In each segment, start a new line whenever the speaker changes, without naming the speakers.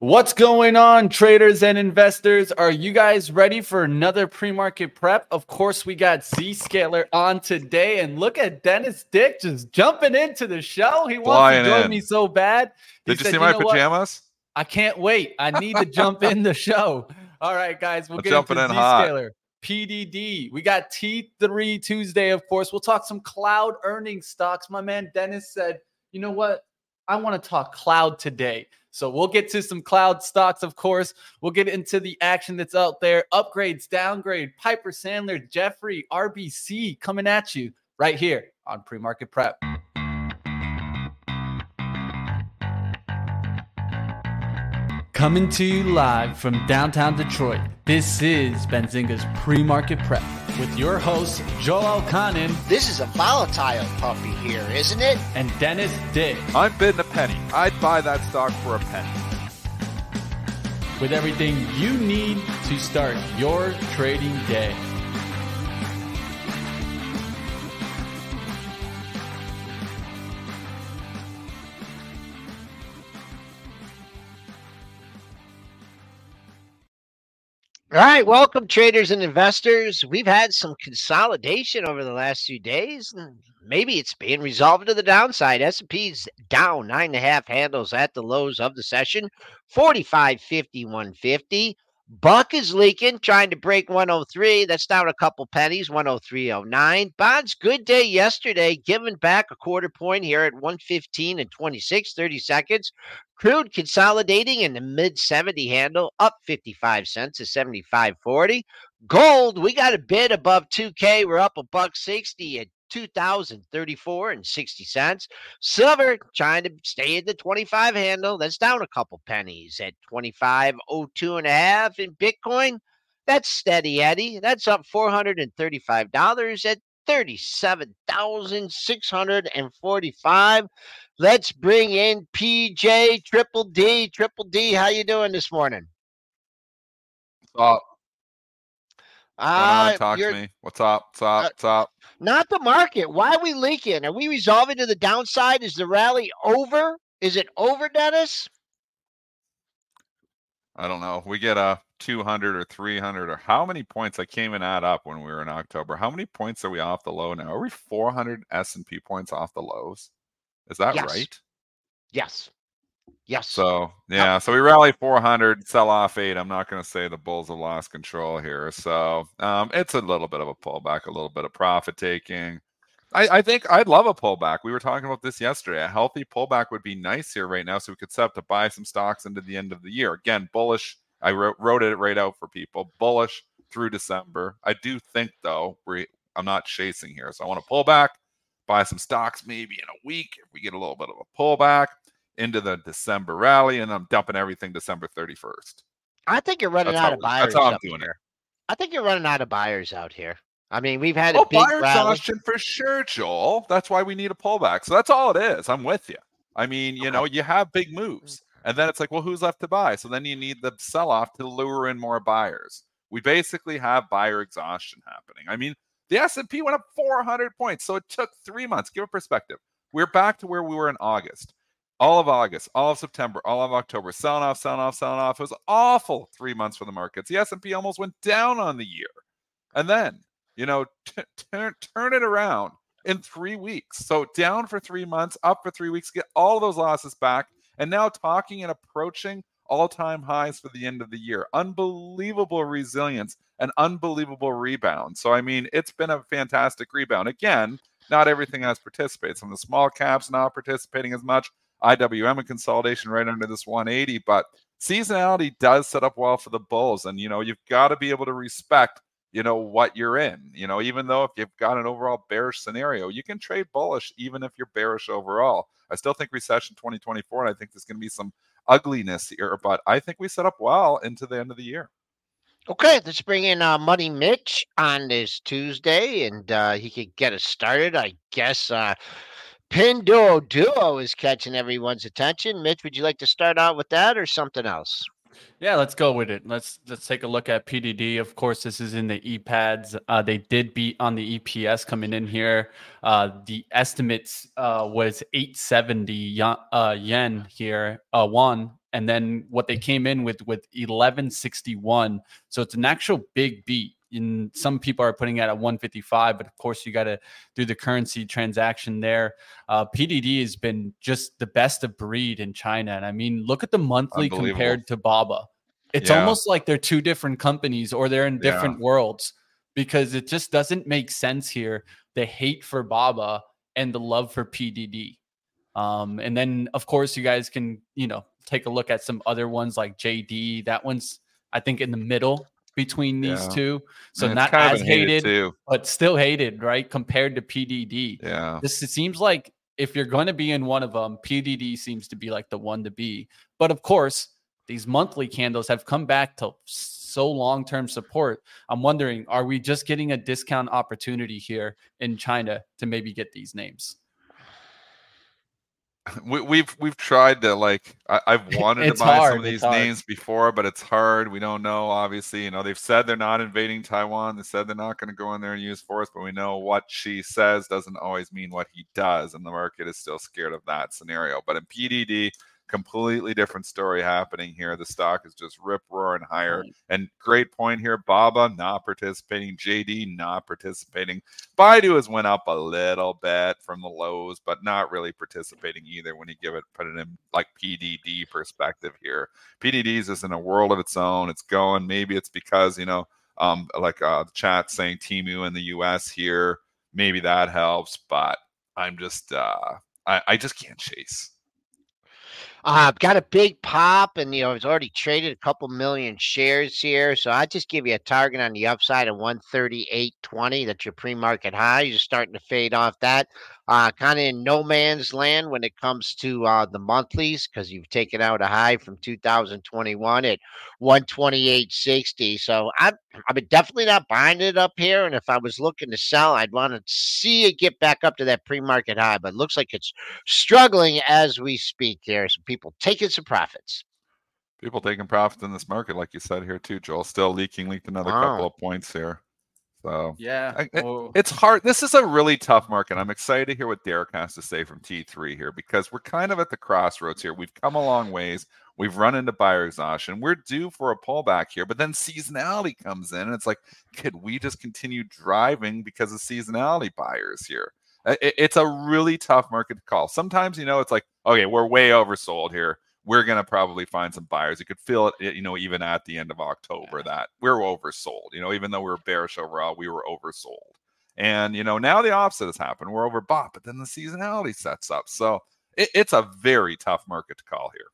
What's going on, traders and investors? Are you guys ready for another pre market prep? Of course, we got Zscaler on today. And look at Dennis Dick just jumping into the show. He wants
Flying
to join
in.
me so bad. He
Did you see my
know what?
pajamas?
I can't wait. I need to jump in the show. All right, guys, we'll
I'm
get
jumping
into
in hot.
PDD. We got T3 Tuesday, of course. We'll talk some cloud earnings stocks. My man Dennis said, you know what? I want to talk cloud today. So we'll get to some cloud stocks, of course. We'll get into the action that's out there. Upgrades, downgrade, Piper Sandler, Jefferies, RBC coming at you right here on pre-market prep. Coming to you live from downtown Detroit. This is Benzinga's pre-market prep with your hosts Joel Elconin
This is a volatile puppy here, isn't it?
and Dennis Dick.
I'm bidding a penny. I'd buy that stock for a penny.
with everything you need to start your trading day.
All right, welcome traders and investors. We've had some consolidation over the last few days. Maybe it's being resolved to the downside. S&P's down nine and a half handles at the lows of the session, 45, 50, 150. Buck is leaking, trying to break 103. That's down a couple pennies, 103.09. Bonds, good day yesterday, giving back a quarter point here at 115 and 26, 30 seconds. Crude consolidating in the mid 70 handle, up 55 cents to 75.40. Gold, we got a bid above 2K. We're up a buck 60 at 2034 and 60 cents. Silver trying to stay at the 25 handle. That's down a couple pennies at 25.02 and a half. In Bitcoin, that's steady Eddie. That's up $435 at 37,645. Let's bring in PJ Triple D. Triple D, how you doing this morning?
On?
Uh,
Talk to me. What's up? What's up? What's up?
not the market. Why are we leaking? Are we resolving to the downside? Is the rally over? Is it over, Dennis?
I don't know. We get a 200 or 300 or how many points? I came and add up when we were in October. How many points are we off the low now? Are we 400 S&P points off the lows? Is that
Yes.
right?
Yes. Yes.
So yeah, so we rally 400, sell off eight. I'm not going to say the bulls have lost control here. So um, it's a little bit of a pullback, a little bit of profit taking. I, I think I'd love a pullback. We were talking about this yesterday. A healthy pullback would be nice here right now, so we could set up to buy some stocks into the end of the year. Again, bullish. I wrote, wrote it right out for people. Bullish through December. I do think though we I'm not chasing here, so I want to pull back, buy some stocks maybe in a week if we get a little bit of a pullback into the December rally, and I'm dumping everything December 31st.
I think you're running
That's
out
how,
of buyers.
that's how I'm doing
here. I think you're running out of buyers out here. I mean, we've had a
Oh,
big
buyer
rally.
exhaustion for sure, Joel. That's why we need a pullback. So that's all it is. I'm with you. I mean, you know, you have big moves, mm. and then it's like, well, who's left to buy? So then you need the sell-off to lure in more buyers. We basically have buyer exhaustion happening. I mean, the S&P went up 400 points, so it took three months. Give a perspective. We're back to where we were in August. All of August, all of September, all of October, selling off, selling off, selling off. It was awful three months for the markets. The S&P almost went down on the year, and then you know, t- turn turn it around in three weeks. So down for three months, up for three weeks, get all those losses back, and now talking and approaching all-time highs for the end of the year. Unbelievable resilience and unbelievable rebound. So I mean, it's been a fantastic rebound. Again, not everything has participated. Some of the small caps not participating as much. IWM and consolidation right under this 180, but seasonality does set up well for the bulls, and you know you've got to be able to respect you know what you're in you know even though if you've got an overall bearish scenario you can trade bullish even if you're bearish overall i still think recession 2024 and i think there's going to be some ugliness here but i think we set up well into the end of the year
Okay, let's bring in uh, Money Mitch on this Tuesday, and uh, he could get us started. I guess uh, Pin Duo is catching everyone's attention. Mitch, would you like to start out with that or something else?
Yeah, let's go with it. Let's let's take a look at PDD. Of course, this is in the EPADS. Uh, they did beat on the EPS coming in here. Uh, the estimates uh, was 870 uh, yen here, uh, one, and then what they came in with with 1161. So it's an actual big beat. In some people are putting it at 155, but of course you got to do the currency transaction there. Uh, PDD has been just the best of breed in China, and I mean, look at the monthly compared to Baba. It's yeah. almost like they're two different companies or they're in different yeah. worlds because it just doesn't make sense here. The hate for Baba and the love for PDD. Um, and then, of course, you guys can, you know, take a look at some other ones like JD. That one's, I think, in the middle between these yeah. two. So not as hated, hated but still hated, right? Compared to PDD.
Yeah.
This it seems like if you're going to be in one of them, PDD seems to be like the one to be. But of course, these monthly candles have come back to so long-term support. I'm wondering, are we just getting a discount opportunity here in China to maybe get these names?
we, have we've, we've tried to like I, have wanted to buy hard. some of these names before, but it's hard. We don't know. Obviously, you know they've said they're not invading Taiwan. They said they're not going to go in there and use force, but we know what Xi says doesn't always mean what he does, and the market is still scared of that scenario. But in PDD, completely different story happening here. The stock is just rip roaring higher. And great point here. Baba not participating. JD not participating. Baidu has went up a little bit from the lows, but not really participating either when you give it put it in like PDD perspective here. PDDs is in a world of its own. It's going. Maybe it's because, you know, um, like uh, the chat saying Temu in the US here. Maybe that helps, but I'm just uh I, I just can't chase.
Uh, I've got a big pop, and you know it's already traded a couple million shares here. So I just give you a target on the upside of 138.20. That's your pre-market high. You're starting to fade off that uh, kind of in no man's land when it comes to uh, the monthlies because you've taken out a high from 2021 at 128.60. So I'm, I'm definitely not buying it up here. And if I was looking to sell, I'd want to see it get back up to that pre market high. But looks like it's struggling as we speak here. So people taking some profits.
People taking profits in this market, like you said here too, Joel. Still leaking, leaked another wow. couple of points here. So
yeah, I,
it, it's hard. This is a really tough market. I'm excited to hear what Derrick has to say from T3 here because we're kind of at the crossroads here. We've come a long ways. We've run into buyer exhaustion. We're due for a pullback here, but then seasonality comes in, and it's like, could we just continue driving because of seasonality buyers here? It, it's a really tough market to call. Sometimes, you know, it's like, okay, we're way oversold here we're going to probably find some buyers. You could feel it, you know, even at the end of October yeah. that we're oversold. You know, even though we were bearish overall, we were oversold. And you know, now the opposite has happened. We're overbought, but then the seasonality sets up. So it, it's a very tough market to call here.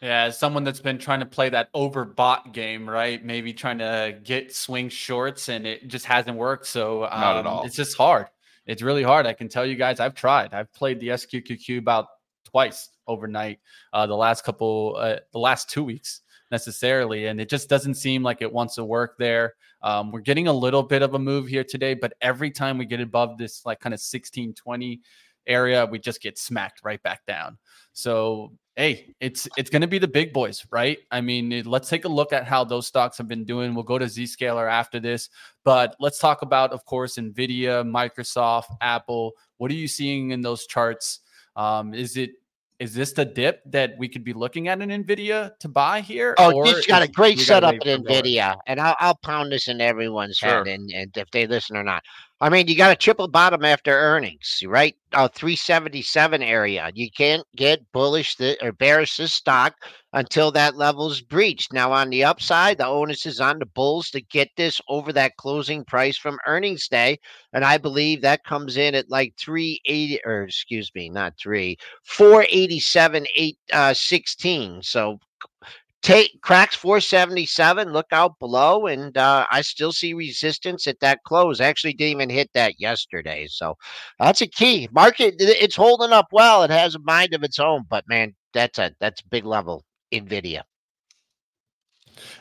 Yeah, as someone that's been trying to play that overbought game, right? Maybe trying to get swing shorts, and it just hasn't worked. So um, not at um, all. It's just hard. It's really hard. I can tell you guys, I've tried. I've played the SQQQ about twice overnight uh, the last couple, uh, the last two weeks necessarily. And it just doesn't seem like it wants to work there. Um, we're getting a little bit of a move here today, but every time we get above this like kind of 16, 20 area, we just get smacked right back down. So hey, it's it's going to be the big boys, right? I mean, let's take a look at how those stocks have been doing. We'll go to Zscaler after this, but let's talk about, of course, Nvidia, Microsoft, Apple. What are you seeing in those charts? Um, is it is this the dip that we could be looking at in Nvidia to buy here?
Oh, this got a great setup at Nvidia, and I'll, I'll pound this in everyone's sure. head, and, and if they listen or not. I mean, you got a triple bottom after earnings, right? Uh, 377 area. You can't get bullish the, or bearish this stock until that level is breached. Now, on the upside, the onus is on the bulls to get this over that closing price from earnings day. And I believe that comes in at like 380, or excuse me, not three, 487, 8, uh, 16. So take cracks 477 look out below and uh, i still see resistance at that close. Actually didn't even hit that yesterday so that's a key. Market it's holding up well. It has a mind of its own but man that's a that's a big level nvidia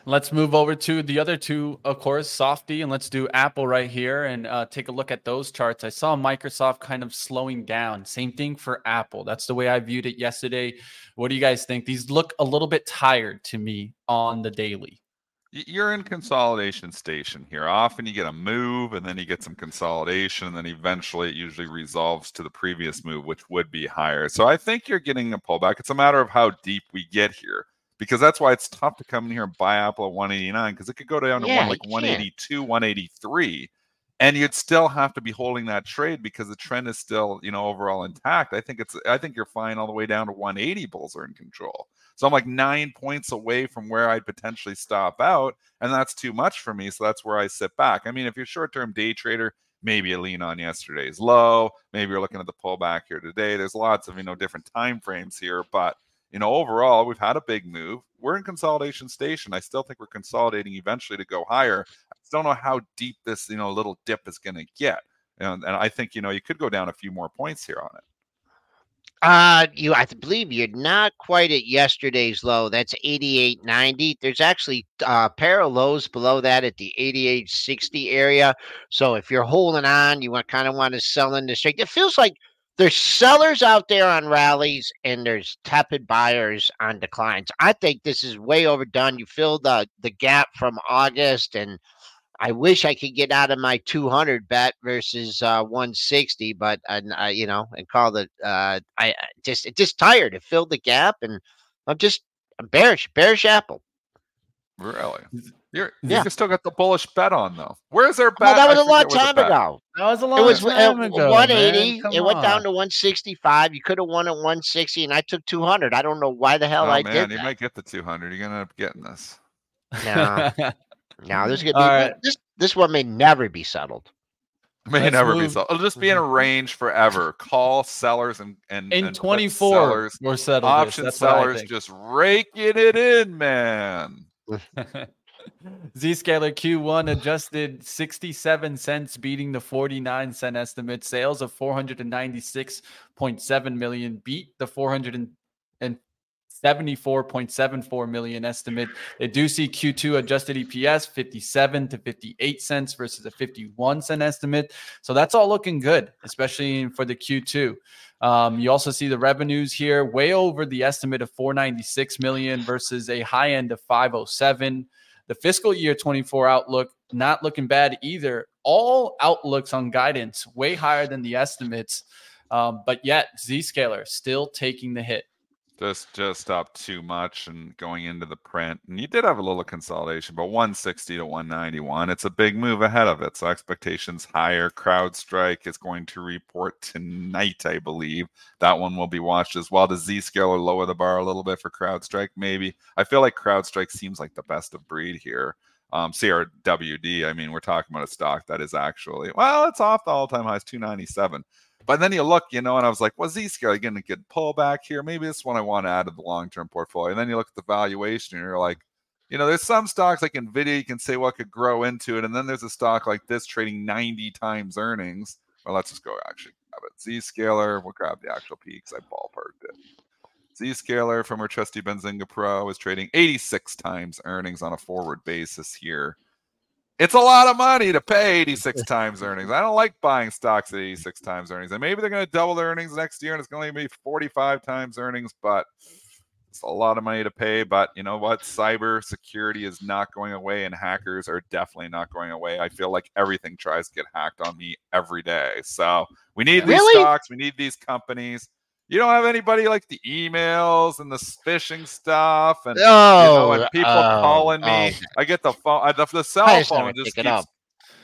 Let's move over to the other two, of course, Softy, and let's do Apple right here and uh, take a look at those charts. I saw Microsoft kind of slowing down. Same thing for Apple. That's the way I viewed it yesterday. What do you guys think? These look a little bit tired to me on the daily.
You're in consolidation station here. Often you get a move and then you get some consolidation, and then eventually it usually resolves to the previous move, which would be higher. So I think you're getting a pullback. It's a matter of how deep we get here because that's why it's tough to come in here and buy Apple at 189 because it could go down to
Yeah,
one like
you
182, 183, and you'd still have to be holding that trade because the trend is still you know overall intact. I think it's I think you're fine all the way down to 180. Bulls are in control. So I'm like nine points away from where I'd potentially stop out, and that's too much for me. So that's where I sit back. I mean, if you're short-term day trader, maybe you lean on yesterday's low. Maybe you're looking at the pullback here today. There's lots of you know different time frames here, but you know overall we've had a big move. We're in consolidation station. I still think we're consolidating eventually to go higher. I don't know how deep this you know little dip is going to get. And, and I think you know you could go down a few more points here on it.
Uh, you, I believe you're not quite at yesterday's low. That's 88.90. There's actually uh, pair of lows below that at the 88.60 area. So if you're holding on, you want kind of want to sell in the straight. It feels like there's sellers out there on rallies and there's tepid buyers on declines. I think this is way overdone. You filled the the gap from August and I wish I could get out of my 200 bet versus uh, 160, but uh, I, you know, and call it. Uh, I I just it just tired. It filled the gap, and I'm just I'm bearish, bearish Apple.
Really? You're,
Yeah.
You still got the bullish bet on though. Where's their bet?
Well, that was
I
a long time ago.
That was a
It
long
was
time
uh,
ago.
180.
man. Come
It went down to 165. You could have won at 160, and I took 200. I don't know why the hell
Oh
I
man,
did
you might get the 200. You're gonna end up getting this.
No. Now this is gonna be
All right.
this. This one may never be settled.
May
Let's
never be settled. It'll just be in a range forever. Call sellers and and
In
and put
24,
sellers,
we're settled.
option
this. That's
sellers just raking it in, man.
Zscaler Q1 adjusted 67 cents, beating the 49 cent estimate. Sales of 496.7 million beat the 474.74 million estimate. They do see Q2 adjusted EPS 57 to 58 cents versus a 51 cent estimate. So that's all looking good, especially for the Q2. Um, you also see the revenues here way over the estimate of 496 million versus a high end of 507. The fiscal year 24 outlook not looking bad either. All outlooks on guidance way higher than the estimates, um, but yet Zscaler still taking the hit.
Just just up too much and going into the print. And you did have a little consolidation, but 160 to 191. It's a big move ahead of it. So expectations higher. CrowdStrike is going to report tonight, I believe. That one will be watched as well. Does Zscaler lower the bar a little bit for CrowdStrike? Maybe. I feel like CrowdStrike seems like the best of breed here. Um, CRWD, I mean, we're talking about a stock that is actually, well, it's off the all time highs, 297. But then you look, you know, and I was like, was Zscaler getting a good pullback here? Maybe this one I want to add to the long term portfolio. And then you look at the valuation and you're like, you know, there's some stocks like Nvidia, you can say what could grow into it. And then there's a stock like this trading 90 times earnings. Well, let's just go actually grab it. Zscaler, we'll grab the actual peaks. I ballparked it. Zscaler from our trusty Benzinga Pro is trading 86 times earnings on a forward basis here. It's a lot of money to pay 86 times earnings. I don't like buying stocks at 86 times earnings. And maybe they're going to double their earnings next year and it's going to be 45 times earnings, but it's a lot of money to pay. But you know what? Cyber security is not going away and hackers are definitely not going away. I feel like everything tries to get hacked on me every day. So we need these stocks, we need these companies. You don't have anybody like the emails and the phishing stuff and
Oh,
you know, and people
oh,
calling me.
oh.
I get the phone. I, the, the cell
I just
phone just keeps.
it.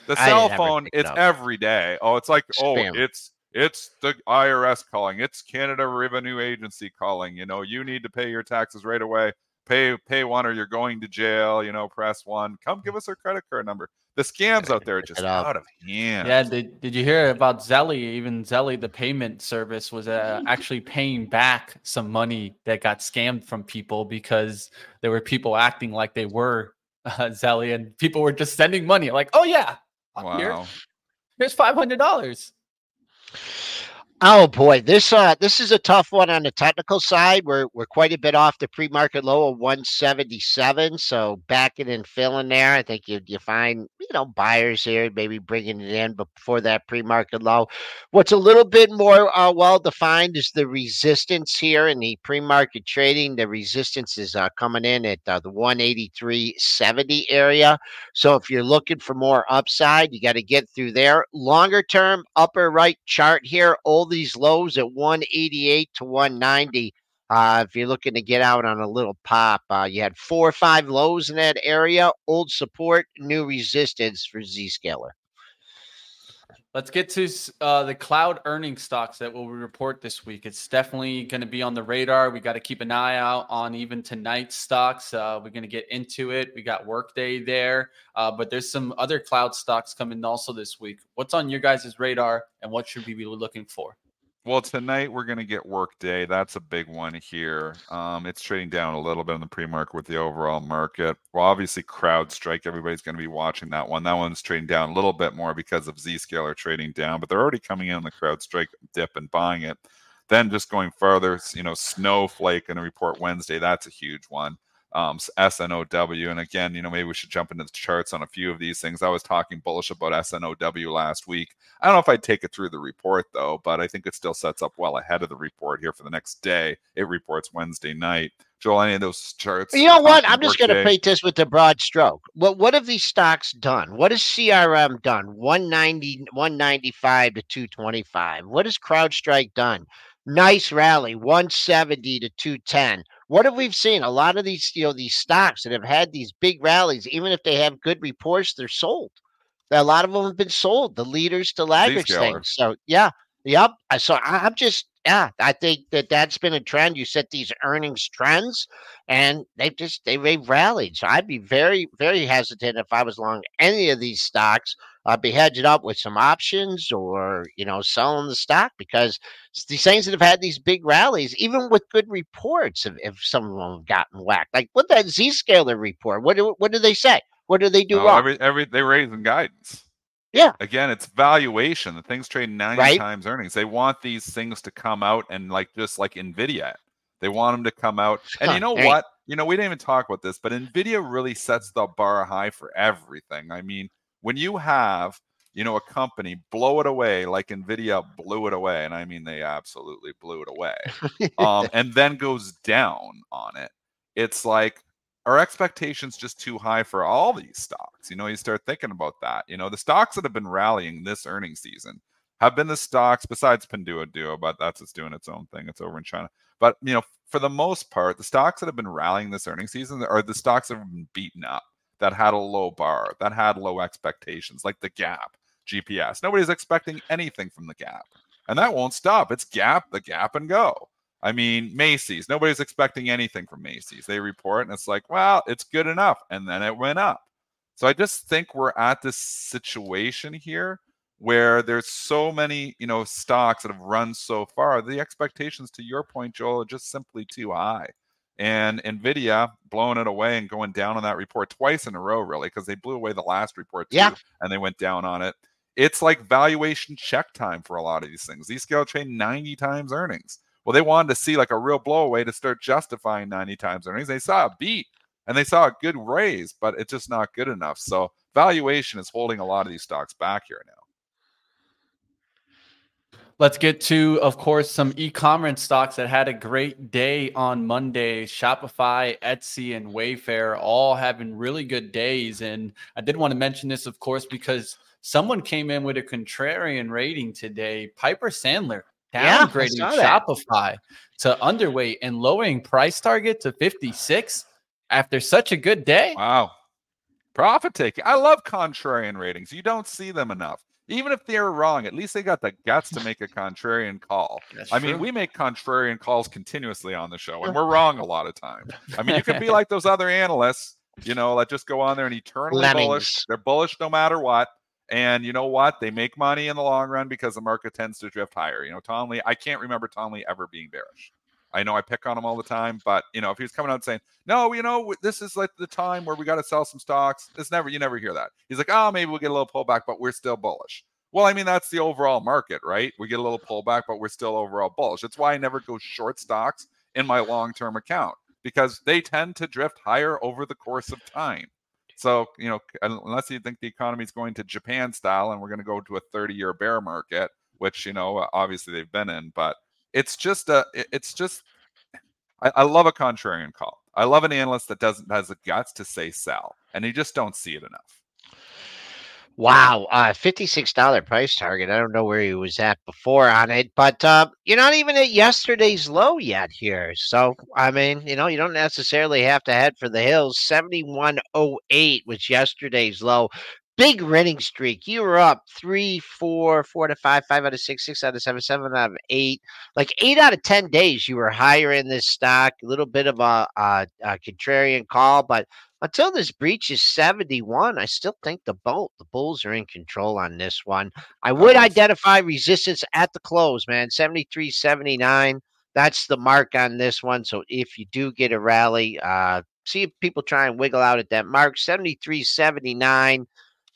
The cell phone.
pick it
It's every day. Oh, it's like oh, it's it's the IRS calling. It's Canada Revenue Agency calling. You know, you need to pay your taxes right away. Pay pay one or you're going to jail. You know, press one. Come give us our credit card number. The scams out there are just out of hand.
Yeah, did, did you hear about Zelly? Even Zelly, the payment service, was uh, actually paying back some money that got scammed from people because there were people acting like they were uh, Zelly, and people were just sending money. Like, oh yeah,
Wow.
here, here's five hundred dollars.
Oh boy, this uh this is a tough one on the technical side. We're we're quite a bit off the pre-market low of 177. So backing and filling there, I think you you find you know buyers here maybe bringing it in before that pre-market low. What's a little bit more uh, well defined is the resistance here in the pre-market trading. The resistance is uh, coming in at uh, the 183.70 area. So if you're looking for more upside, you got to get through there. Longer term, upper right chart here, old these lows at 188 to 190. Uh, if you're looking to get out on a little pop, uh, you had four or five lows in that area. Old support, new resistance for Z Zscaler.
Let's get to uh, the cloud earnings stocks that will report this week. It's definitely going to be on the radar. We got to keep an eye out on even tonight's stocks. Uh, we're going to get into it. We got Workday there, uh, but there's some other cloud stocks coming also this week. What's on your guys' radar, and what should we be looking for?
Well, tonight we're going to get Workday. That's a big one here. Um, it's trading down a little bit in the pre-market with the overall market. Well, obviously, CrowdStrike. Everybody's going to be watching that one. That one's trading down a little bit more because of Zscaler trading down, but they're already coming in on the CrowdStrike dip and buying it. Then just going further, you know, Snowflake going to report Wednesday. That's a huge one um, SNOW. And again, you know, maybe we should jump into the charts on a few of these things. I was talking bullish about SNOW last week. I don't know if I'd take it through the report though, but I think it still sets up well ahead of the report here for the next day. It reports Wednesday night. Joel, any of those charts?
You know what? I'm just going to paint this with the broad stroke. What what have these stocks done? What has CRM done? 190, 195 to 225. What has CrowdStrike done? Nice rally, 170 to 210 what have we seen? A lot of these, you know, these stocks that have had these big rallies, even if they have good reports, they're sold. A lot of them have been sold. The leaders to laggards things. So yeah, yep. So I'm just yeah. I think that that's been a trend. You set these earnings trends, and they've just they've rallied. So I'd be very very hesitant if I was long any of these stocks I'd be hedging up with some options or you know selling the stock because these things that have had these big rallies, even with good reports, if, if some of them have gotten whacked. Like what that Zscaler report? What do, what do they say? What do they do
oh,
wrong?
Every, every they raising guidance.
Yeah.
Again, it's valuation. The things trade 90 right? times earnings. They want these things to come out and like just like Nvidia. They want them to come out. And huh, you know what? You know, we didn't even talk about this, but Nvidia really sets the bar high for everything. I mean, when you have you know a company blow it away like nvidia blew it away and i mean they absolutely blew it away um, and then goes down on it it's like our expectations just too high for all these stocks you know you start thinking about that you know the stocks that have been rallying this earnings season have been the stocks besides Pinduoduo, but that's it's doing its own thing. It's over in China. But you know, for the most part, the stocks that have been rallying this earnings season are the stocks that have been beaten up that had a low bar, that had low expectations, like the Gap GPS. Nobody's expecting anything from the Gap. And that won't stop. It's Gap, the Gap, and go. I mean, Macy's. Nobody's expecting anything from Macy's. They report and it's like, well, it's good enough. And then it went up. So I just think we're at this situation here where there's so many, you know, stocks that have run so far. The expectations, to your point, Joel, are just simply too high and Nvidia blowing it away and going down on that report twice in a row, really, because they blew away the last report too,
yeah.
and they went down on it. It's like valuation check time for a lot of these things. Zscaler trade 90 times earnings. Well, they wanted to see like a real blowaway to start justifying 90 times earnings. They saw a beat and they saw a good raise, but it's just not good enough. So valuation is holding a lot of these stocks back here now.
Let's get to, of course, some e-commerce stocks that had a great day on Monday. Shopify, Etsy, and Wayfair all having really good days. And I did want to mention this, of course, because someone came in with a contrarian rating today. Piper Sandler downgrading yeah, Shopify to underweight and lowering price target to 56 after such a good day.
Wow. Profit taking. I love contrarian ratings. You don't see them enough even if they're wrong, at least they got the guts to make a contrarian call. That's I true. mean, we make contrarian calls continuously on the show, and we're wrong a lot of times. I mean, you can be like those other analysts, you know, that just go on there and eternally Lemmings. bullish. They're bullish no matter what. And you know what? They make money in the long run because the market tends to drift higher. You know, Tom Lee, I can't remember Tom Lee ever being bearish. I know I pick on him all the time, but you know, if he's coming out saying, "No, you know, this is like the time where we got to sell some stocks," it's never you never hear that. He's like, "Oh, maybe we'll get a little pullback, but we're still bullish." Well, I mean, that's the overall market, right? We get a little pullback, but we're still overall bullish. That's why I never go short stocks in my long term account because they tend to drift higher over the course of time. So, you know, unless you think the economy is going to Japan style and we're going to go to a 30 year bear market, which, you know, obviously they've been in, but it's just a, it's just, I, I love a contrarian call. I love an analyst that doesn't has the guts to say sell, and you just don't see it enough.
Wow, uh, fifty-six dollar price target. I don't know where he was at before on it, but uh, you're not even at yesterday's low yet here. So I mean, you know, you don't necessarily have to head for the hills. Seventy-one oh eight was yesterday's low. Big winning streak. You were up three, four, four to five, five out of six, six out of seven, seven out of eight. Like eight out of ten days, you were higher in this stock. A little bit of a, a, a contrarian call, but until this breach is 71, I still think the bolt the Bulls are in control on this one. I would identify resistance at the close, man. 73 79. That's the mark on this one. So if you do get a rally, uh, see if people try and wiggle out at that mark. 73 79.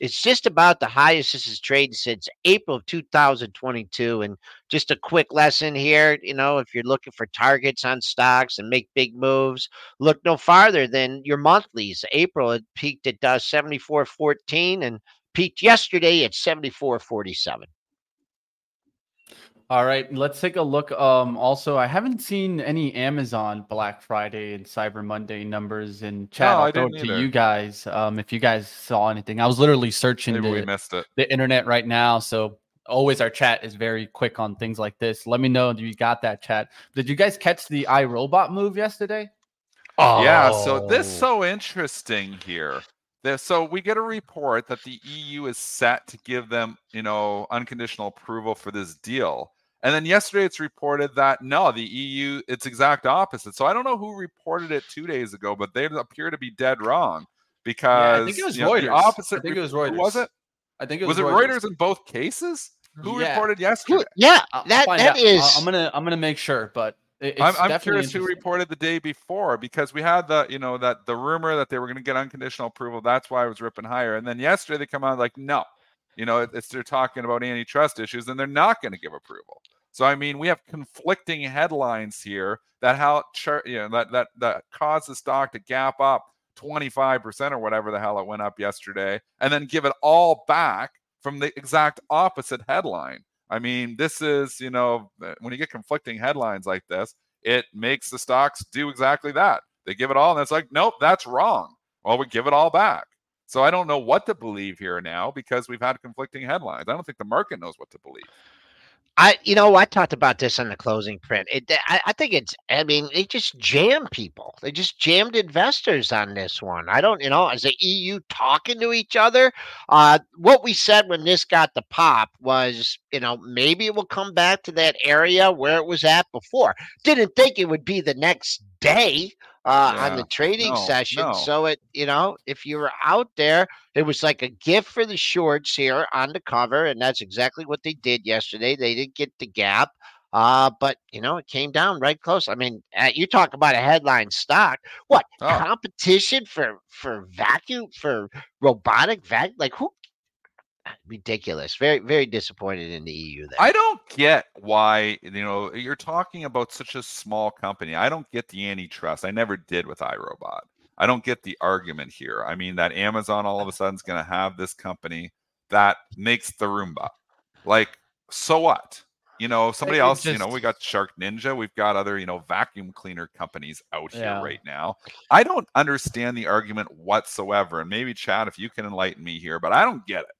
It's just about the highest this has traded since April of 2022. And just a quick lesson here, you know, if you're looking for targets on stocks and make big moves, look no farther than your monthlies. April it peaked at uh, 74.14 and peaked yesterday at 74.47.
All right, let's take a look. Um, also, I haven't seen any Amazon Black Friday and Cyber Monday numbers in chat. No, I'll throw it to you guys. Um, if you guys saw anything, I was literally searching
Maybe
the,
we it.
the internet right now. So always our chat is very quick on things like this. Let me know if you got that chat. Did you guys catch the iRobot move yesterday?
Oh, yeah. So this is so interesting here. So we get a report that the EU is set to give them, you know, unconditional approval for this deal. And then yesterday it's reported that no, the EU, it's exact opposite. So I don't know who reported it two days ago, but they appear to be dead wrong because
yeah, I think it was
Reuters.
Know,
the opposite.
I think it was Reuters.
was it?
I think it
was,
was,
it
Reuters.
Reuters in both cases. Who
Yeah.
reported yesterday?
Yeah,
I'll
that
find
that
out.
is.
I- I'm gonna I'm gonna make sure, but it- it's
I'm, I'm curious who reported the day before because we had the you know that the rumor that they were going to get unconditional approval. That's why I was ripping higher. And then yesterday they come out like no, you know it's they're talking about antitrust issues and they're not going to give approval. So I mean we have conflicting headlines here that how you know that that that caused the stock to gap up 25% or whatever the hell it went up yesterday and then give it all back from the exact opposite headline. I mean, this is, you know, uh, when you get conflicting headlines like this, it makes the stocks do exactly that. They give it all, and it's like, nope, that's wrong. Well, we give it all back. So I don't know what to believe here now because we've had conflicting headlines. I don't think the market knows what to believe.
I, you know, I talked about this on the closing print. It, I, I think it's, I mean, they just jammed people. They just jammed investors on this one. I don't, you know, is the EU talking to each other? Uh, what we said when this got the pop was, you know, maybe it will come back to that area where it was at before. Didn't think it would be the next day uh, on the trading
No,
session.
no.
So it, you know, if you were out there, it was like a gift for the shorts here on the cover, and that's exactly what they did yesterday. They didn't get the gap, uh, but you know, it came down right close. I mean, uh, you talk about a headline stock. What
Oh.
competition for for vacuum for robotic vac? Like who? Ridiculous. Very very disappointed in the EU there.
I don't get why, you know, you're talking about such a small company. I don't get the antitrust. I never did with iRobot. I don't get the argument here. I mean, that Amazon all of a sudden is going to have this company that makes the Roomba. Like, so what? You know, somebody else, you know, we got Shark Ninja. We've got other, you know, vacuum cleaner companies out here
Yeah.
right now. I don't understand the argument whatsoever. And maybe, Chad, if you can enlighten me here, but I don't get it.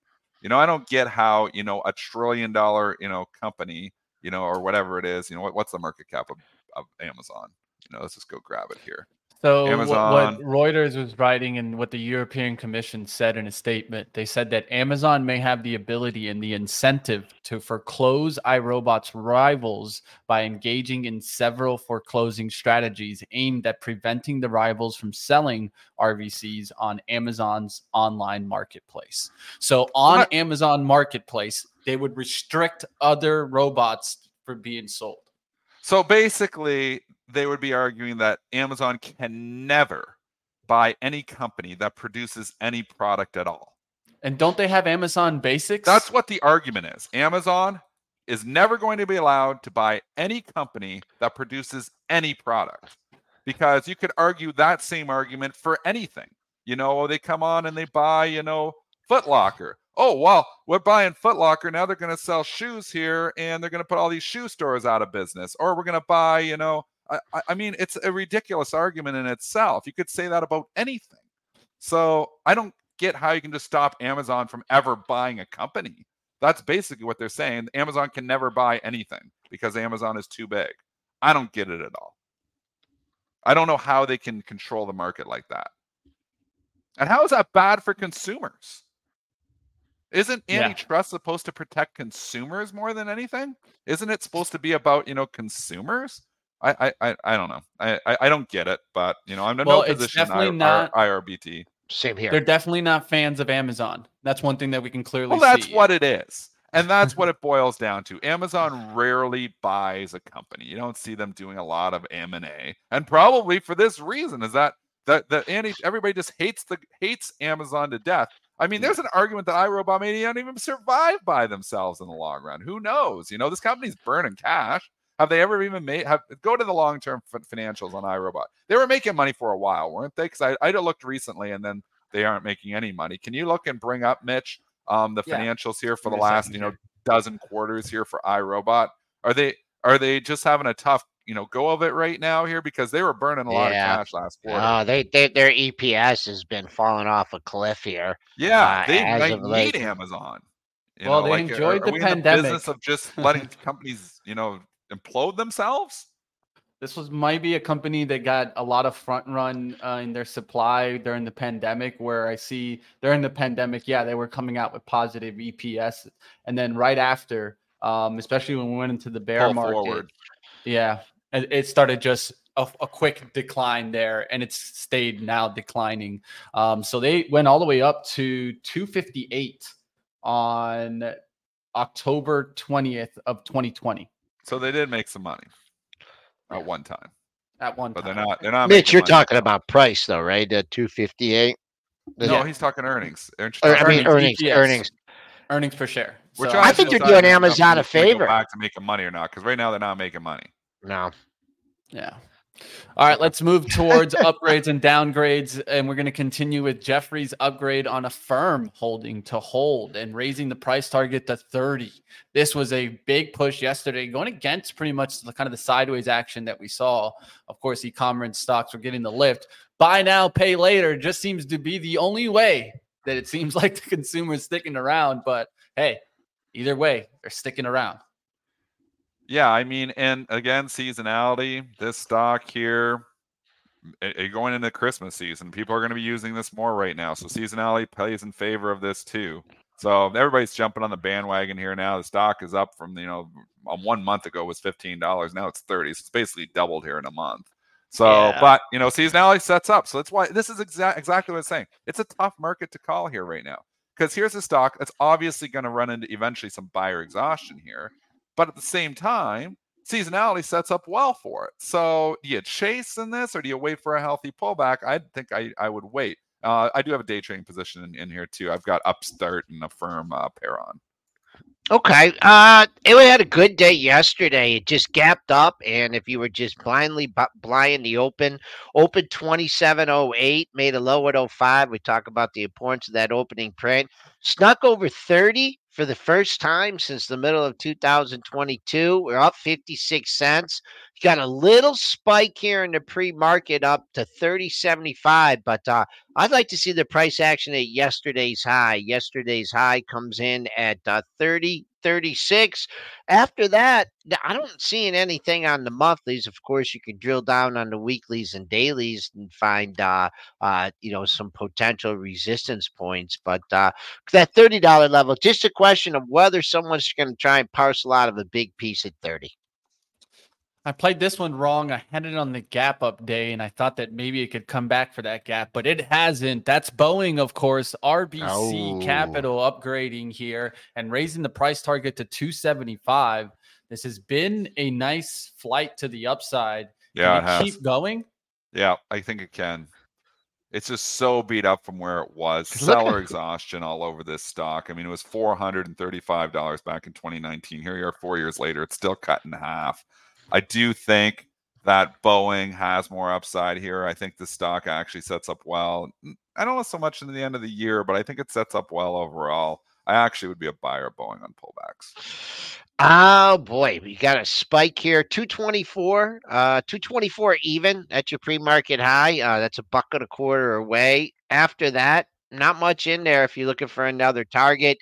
You know, I don't get how, you know, a trillion dollar, you know, company, you know, or whatever it is, you know, what, what's the market cap of, of Amazon? You know, let's just go grab it here.
So what, what Reuters was writing and what the European Commission said in a statement, they said that Amazon may have the ability and the incentive to foreclose iRobot's rivals by engaging in several foreclosing strategies aimed at preventing the rivals from selling RVCs on Amazon's online marketplace. So on
What?
Amazon Marketplace, they would restrict other robots from being sold.
So basically, they would be arguing that Amazon can never buy any company that produces any product at all.
And don't they have Amazon Basics?
That's what the argument is. Amazon is never going to be allowed to buy any company that produces any product because you could argue that same argument for anything. You know, oh, they come on and they buy, you know, Foot Locker. Oh, well, we're buying Foot Locker. Now they're going to sell shoes here and they're going to put all these shoe stores out of business. Or we're going to buy, you know, I, I mean, it's a ridiculous argument in itself. You could say that about anything. So I don't get how you can just stop Amazon from ever buying a company. That's basically what they're saying. Amazon can never buy anything because Amazon is too big. I don't get it at all. I don't know how they can control the market like that. And how is that bad for consumers? Isn't antitrust yeah. supposed to protect consumers more than anything? Isn't it supposed to be about, you know, consumers? I I I don't know. I I, don't get it, but you know, I'm in well, no position. Definitely I, not, IRBT.
Same here.
They're definitely not fans of Amazon. That's one thing that we can clearly
well, that's what it is. And that's what it boils down to. Amazon rarely buys a company. You don't see them doing a lot of M&A. And probably for this reason is that that the anti everybody just hates the hates Amazon to death. I mean, mm. there's an argument that iRobot may not even survive by themselves in the long run. Who knows? You know, this company's burning cash. Have they ever even made? Have go to the long term financials on iRobot. They were making money for a while, weren't they? Because I I looked recently, and then they aren't making any money. Can you look and bring up Mitch um the yeah. financials here for the last you know dozen quarters here for iRobot? Are they are they just having a tough you know go of it right now here because they were burning a lot yeah. of cash last quarter.
Oh, they, they their EPS has been falling off a cliff here.
Yeah, uh, they, they need Amazon.
You well, know, they like, enjoyed are, the are pandemic.
The business of just letting companies, you know, implode themselves?
This was might be a company that got a lot of front run uh, in their supply during the pandemic. Where I see during the pandemic, yeah, they were coming out with positive EPS, and then right after, um, especially when we went into the bear Pull market, forward. yeah, it, started just a, a, quick decline there, and it's stayed now declining. Um, so they went all the way up to 258 on October 20th of 2020.
So they did make some money at one time.
At one time.
but
time.
they're not. They're not.
Mitch, you're talking about price though, right? The two fifty eight.
No, yeah. he's talking earnings.
Or, I mean earnings. Earnings. Earnings,
earnings per share.
So I think you're doing Amazon a favor.
Back to making money or not? Because right now they're not making money.
No.
Yeah. All right, let's move towards upgrades and downgrades. And we're going to continue with Jefferies upgrade on a firm holding to hold and raising the price target to 30. This was a big push yesterday, going against pretty much the kind of the sideways action that we saw. Of course, e-commerce stocks were getting the lift. Buy now, pay later just seems to be the only way that it seems like the consumer is sticking around. But hey, either way, they're sticking around.
Yeah, I mean, and again, seasonality. This stock here, it, going into Christmas season, people are going to be using this more right now. So seasonality plays in favor of this too. So everybody's jumping on the bandwagon here now. The stock is up from you know one month ago was fifteen dollars. Now it's thirty. So it's basically doubled here in a month. So, yeah. but you know, seasonality sets up. So that's why this is exa- exactly what I'm saying. It's a tough market to call here right now because here's a stock that's obviously going to run into eventually some buyer exhaustion here. But at the same time, seasonality sets up well for it. So do you chase in this or do you wait for a healthy pullback? I think I, I would wait. Uh, I do have a day trading position in, in, here too. I've got Upstart and Affirm uh, pair on.
Okay. Uh, it had a good day yesterday. It just gapped up, and if you were just blindly blind in the open, open twenty seven oh eight, made a low at 05. We talk about the importance of that opening print. Snuck over thirty for the first time since the middle of 2022. We're up 56 cents. Got a little spike here in the pre-market up to 30.75, but uh, I'd like to see the price action at yesterday's high. Yesterday's high comes in at uh, 30 36. After that, I don't see anything on the monthlies. Of course, you can drill down on the weeklies and dailies and find, uh, uh, you know, some potential resistance points. But uh, that thirty dollar level, just a question of whether someone's going to try and parcel out of a big piece at thirty.
I played this one wrong. I had it on the gap up day, and I thought that maybe it could come back for that gap, but it hasn't. That's Boeing, of course. RBC oh. Capital upgrading here and raising the price target to 275. This has been a nice flight to the upside.
Yeah,
keep going.
Yeah, I think it can. It's just so beat up from where it was. Seller exhaustion all over this stock. I mean, it was four hundred and thirty-five dollars back in 2019. Here you are, four years later. It's still cut in half. I do think that Boeing has more upside here. I think the stock actually sets up well. I don't know so much in the end of the year, but I think it sets up well overall. I actually would be a buyer of Boeing on pullbacks.
Oh boy, we got a spike here. 224, uh 224 even at your pre-market high. Uh that's a buck and a quarter away. After that, not much in there if you're looking for another target.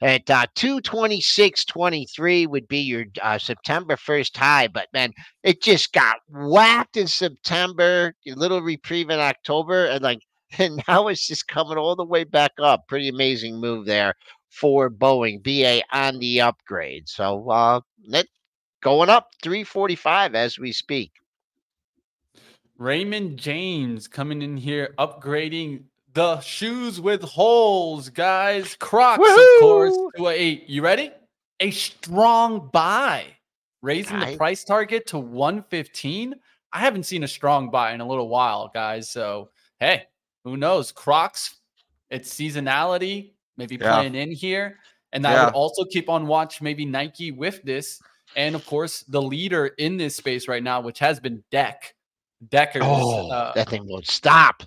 At uh 226.23 would be your uh, September 1st high, but man, it just got whacked in September, a little reprieve in October, and like and now it's just coming all the way back up. Pretty amazing move there for Boeing BA on the upgrade. So uh net going up 345 as we speak.
Raymond James coming in here, upgrading the shoes with holes, guys. Crocs, of course,
Woohoo!
to a you ready? A strong buy, raising
I-
the price target to 115. I haven't seen a strong buy in a little while, guys. So hey, who knows? Crocs, it's seasonality, maybe
Yeah.
playing in here. And I
Yeah.
would also keep on watch maybe Nike with this. And of course, the leader in this space right now, which has been Deck. Deckers.
Oh,
uh,
that thing won't stop.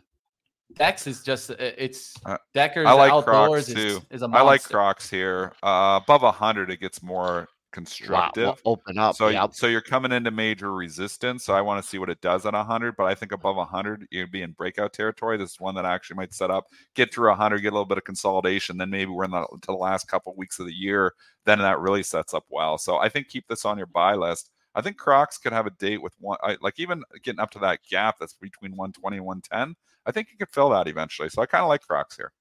Dex is just uh, it's Deckers
I like
outdoors
Crocs
is,
too.
is a
I like. Crocs here. Uh, above 100, it gets more
Wow,
constructive.
well, open up.
So,
yep.
so you're coming into major resistance. So I want to see what it does at 100. But I think above 100, you'd be in breakout territory. This is one that I actually might set up, get through 100, get a little bit of consolidation. Then maybe we're in the to the last couple weeks of the year. Then that really sets up well. So I think keep this on your buy list. I think Crocs could have a date with one, I, like even getting up to that gap that's between 120 and 110. I think you could fill that eventually. So I kind of like Crocs here.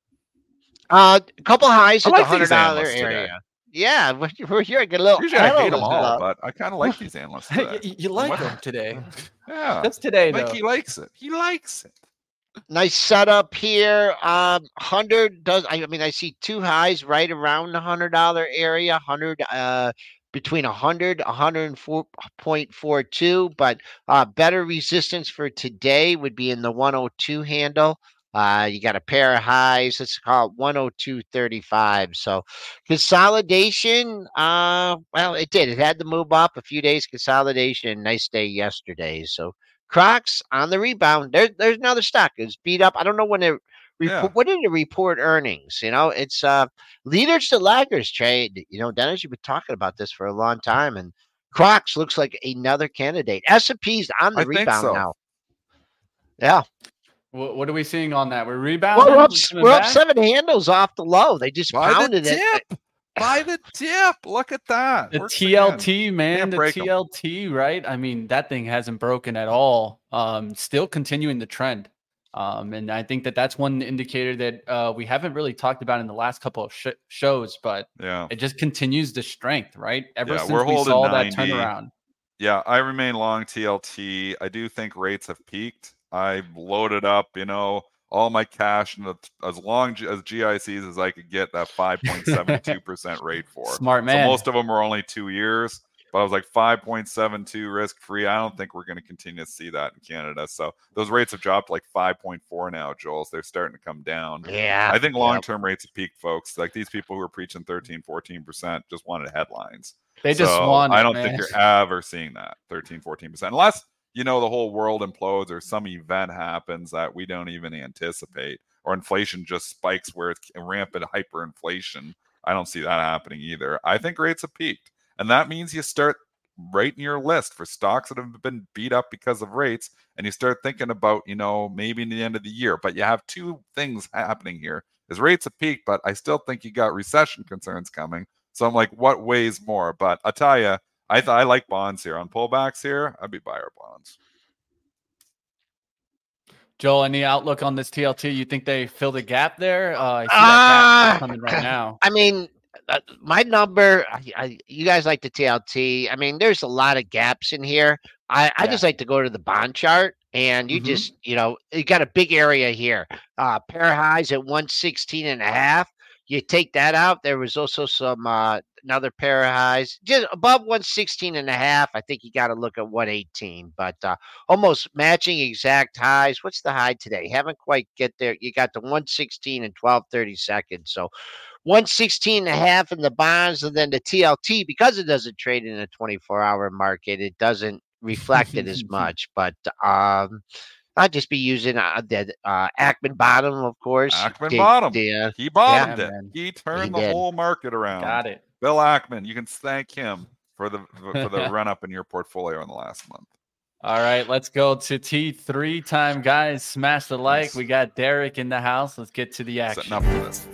Uh, a couple highs
I
at the hundred
these
dollar
analysts today.
area. Yeah, we're, we're here. Get a little.
Usually I hate them
analyst
all,
up.
but I kind of like these analysts. Today.
you, you like
What?
them today.
Yeah.
That's today, though.
he likes it. He likes it.
nice setup here. Um, hundred does. I mean, I see two highs right around the hundred dollar area. Hundred, uh, between a hundred, a hundred and four point four two. But uh, better resistance for today would be in the one hundred two handle. Uh, you got a pair of highs. Let's call it one hundred two thirty five. So consolidation. Uh, well, it did. It had to move up a few days. Consolidation. Nice day yesterday. So. Crocs on the rebound. There's there's another stock. It's beat up. I don't know when it report.
Yeah.
When did it report earnings? You know, it's uh leaders to laggers trade. You know, Dennis, you've been talking about this for a long time, and Crocs looks like another candidate. S and P's on the
I
rebound
so.
now. Yeah,
What, what are we seeing on that? We're
well,
rebounding.
we're up,
coming
we're up seven handles off the low. They just
Buy the
pounded it.
dip. Buy the dip. Look at that.
The
Works again.
TLT, man, the
break 'em.
TLT, right? I mean, that thing hasn't broken at all. Um, still continuing the trend. Um, and I think that that's one indicator that uh, we haven't really talked about in the last couple of sh- shows, but
Yeah.
it just continues the strength, right? Ever
Yeah,
since
we're
we
holding
saw
90.
that turnaround.
Yeah. I remain long TLT. I do think rates have peaked. I've loaded up, you know, all my cash and as long G- as GICs as I could get that 5.72% rate for.
Smart man.
So most of them are only two years, but I was like 5.72 risk free. I don't think we're going to continue to see that in Canada. So those rates have dropped like 5.4 now, Joel. They're starting to come down.
Yeah,
I think long term rates have peaked, folks. Like these people who are preaching 13, 14% just wanted headlines.
they just
So
won.
I don't
man.
think you're ever seeing that 13, 14%. Unless, you know, the whole world implodes or some event happens that we don't even anticipate or inflation just spikes where it's rampant hyperinflation. I don't see that happening either. I think rates have peaked. And that means you start writing your list for stocks that have been beat up because of rates and you start thinking about, you know, maybe in the end of the year. But you have two things happening here. Is rates have peaked, but I still think you got recession concerns coming. So I'm like, what weighs more? But I tell you, I th- I like bonds here on pullbacks here. I'd be buyer bonds.
Joel, any outlook on this TLT? You think they fill the gap there? Uh, I see that
Ah,
gap coming right now.
I mean, uh, my number. I, I, you guys like the TLT. I mean, there's a lot of gaps in here. I, I
Yeah.
just like to go to the bond chart, and you
Mhm.
just, you know, you got a big area here. Uh, pair highs at 116 and a half. you take that out. There was also some uh, another pair of highs just above 116 and a half. I think you got to look at 118, but uh, almost matching exact highs. What's the high today? Haven't quite get there. You got the 116 and 1230 seconds. So 116 and a half in the bonds, and then the TLT because it doesn't trade in a 24 hour market, it doesn't reflect it as much. But um, I'd just be using uh, the uh, Ackman bottom, of course.
Ackman
The-
bottom.
the, uh,
He bottomed
Yeah,
it.
man.
He turned
He
the
did.
whole market around.
Got it.
Bill Ackman, you can thank him for the for the run up in your portfolio in the last month.
All right, let's go to T3 time, guys. Smash the like.
Nice.
We got Derrick in the house. Let's get to the action.
Setting up for this.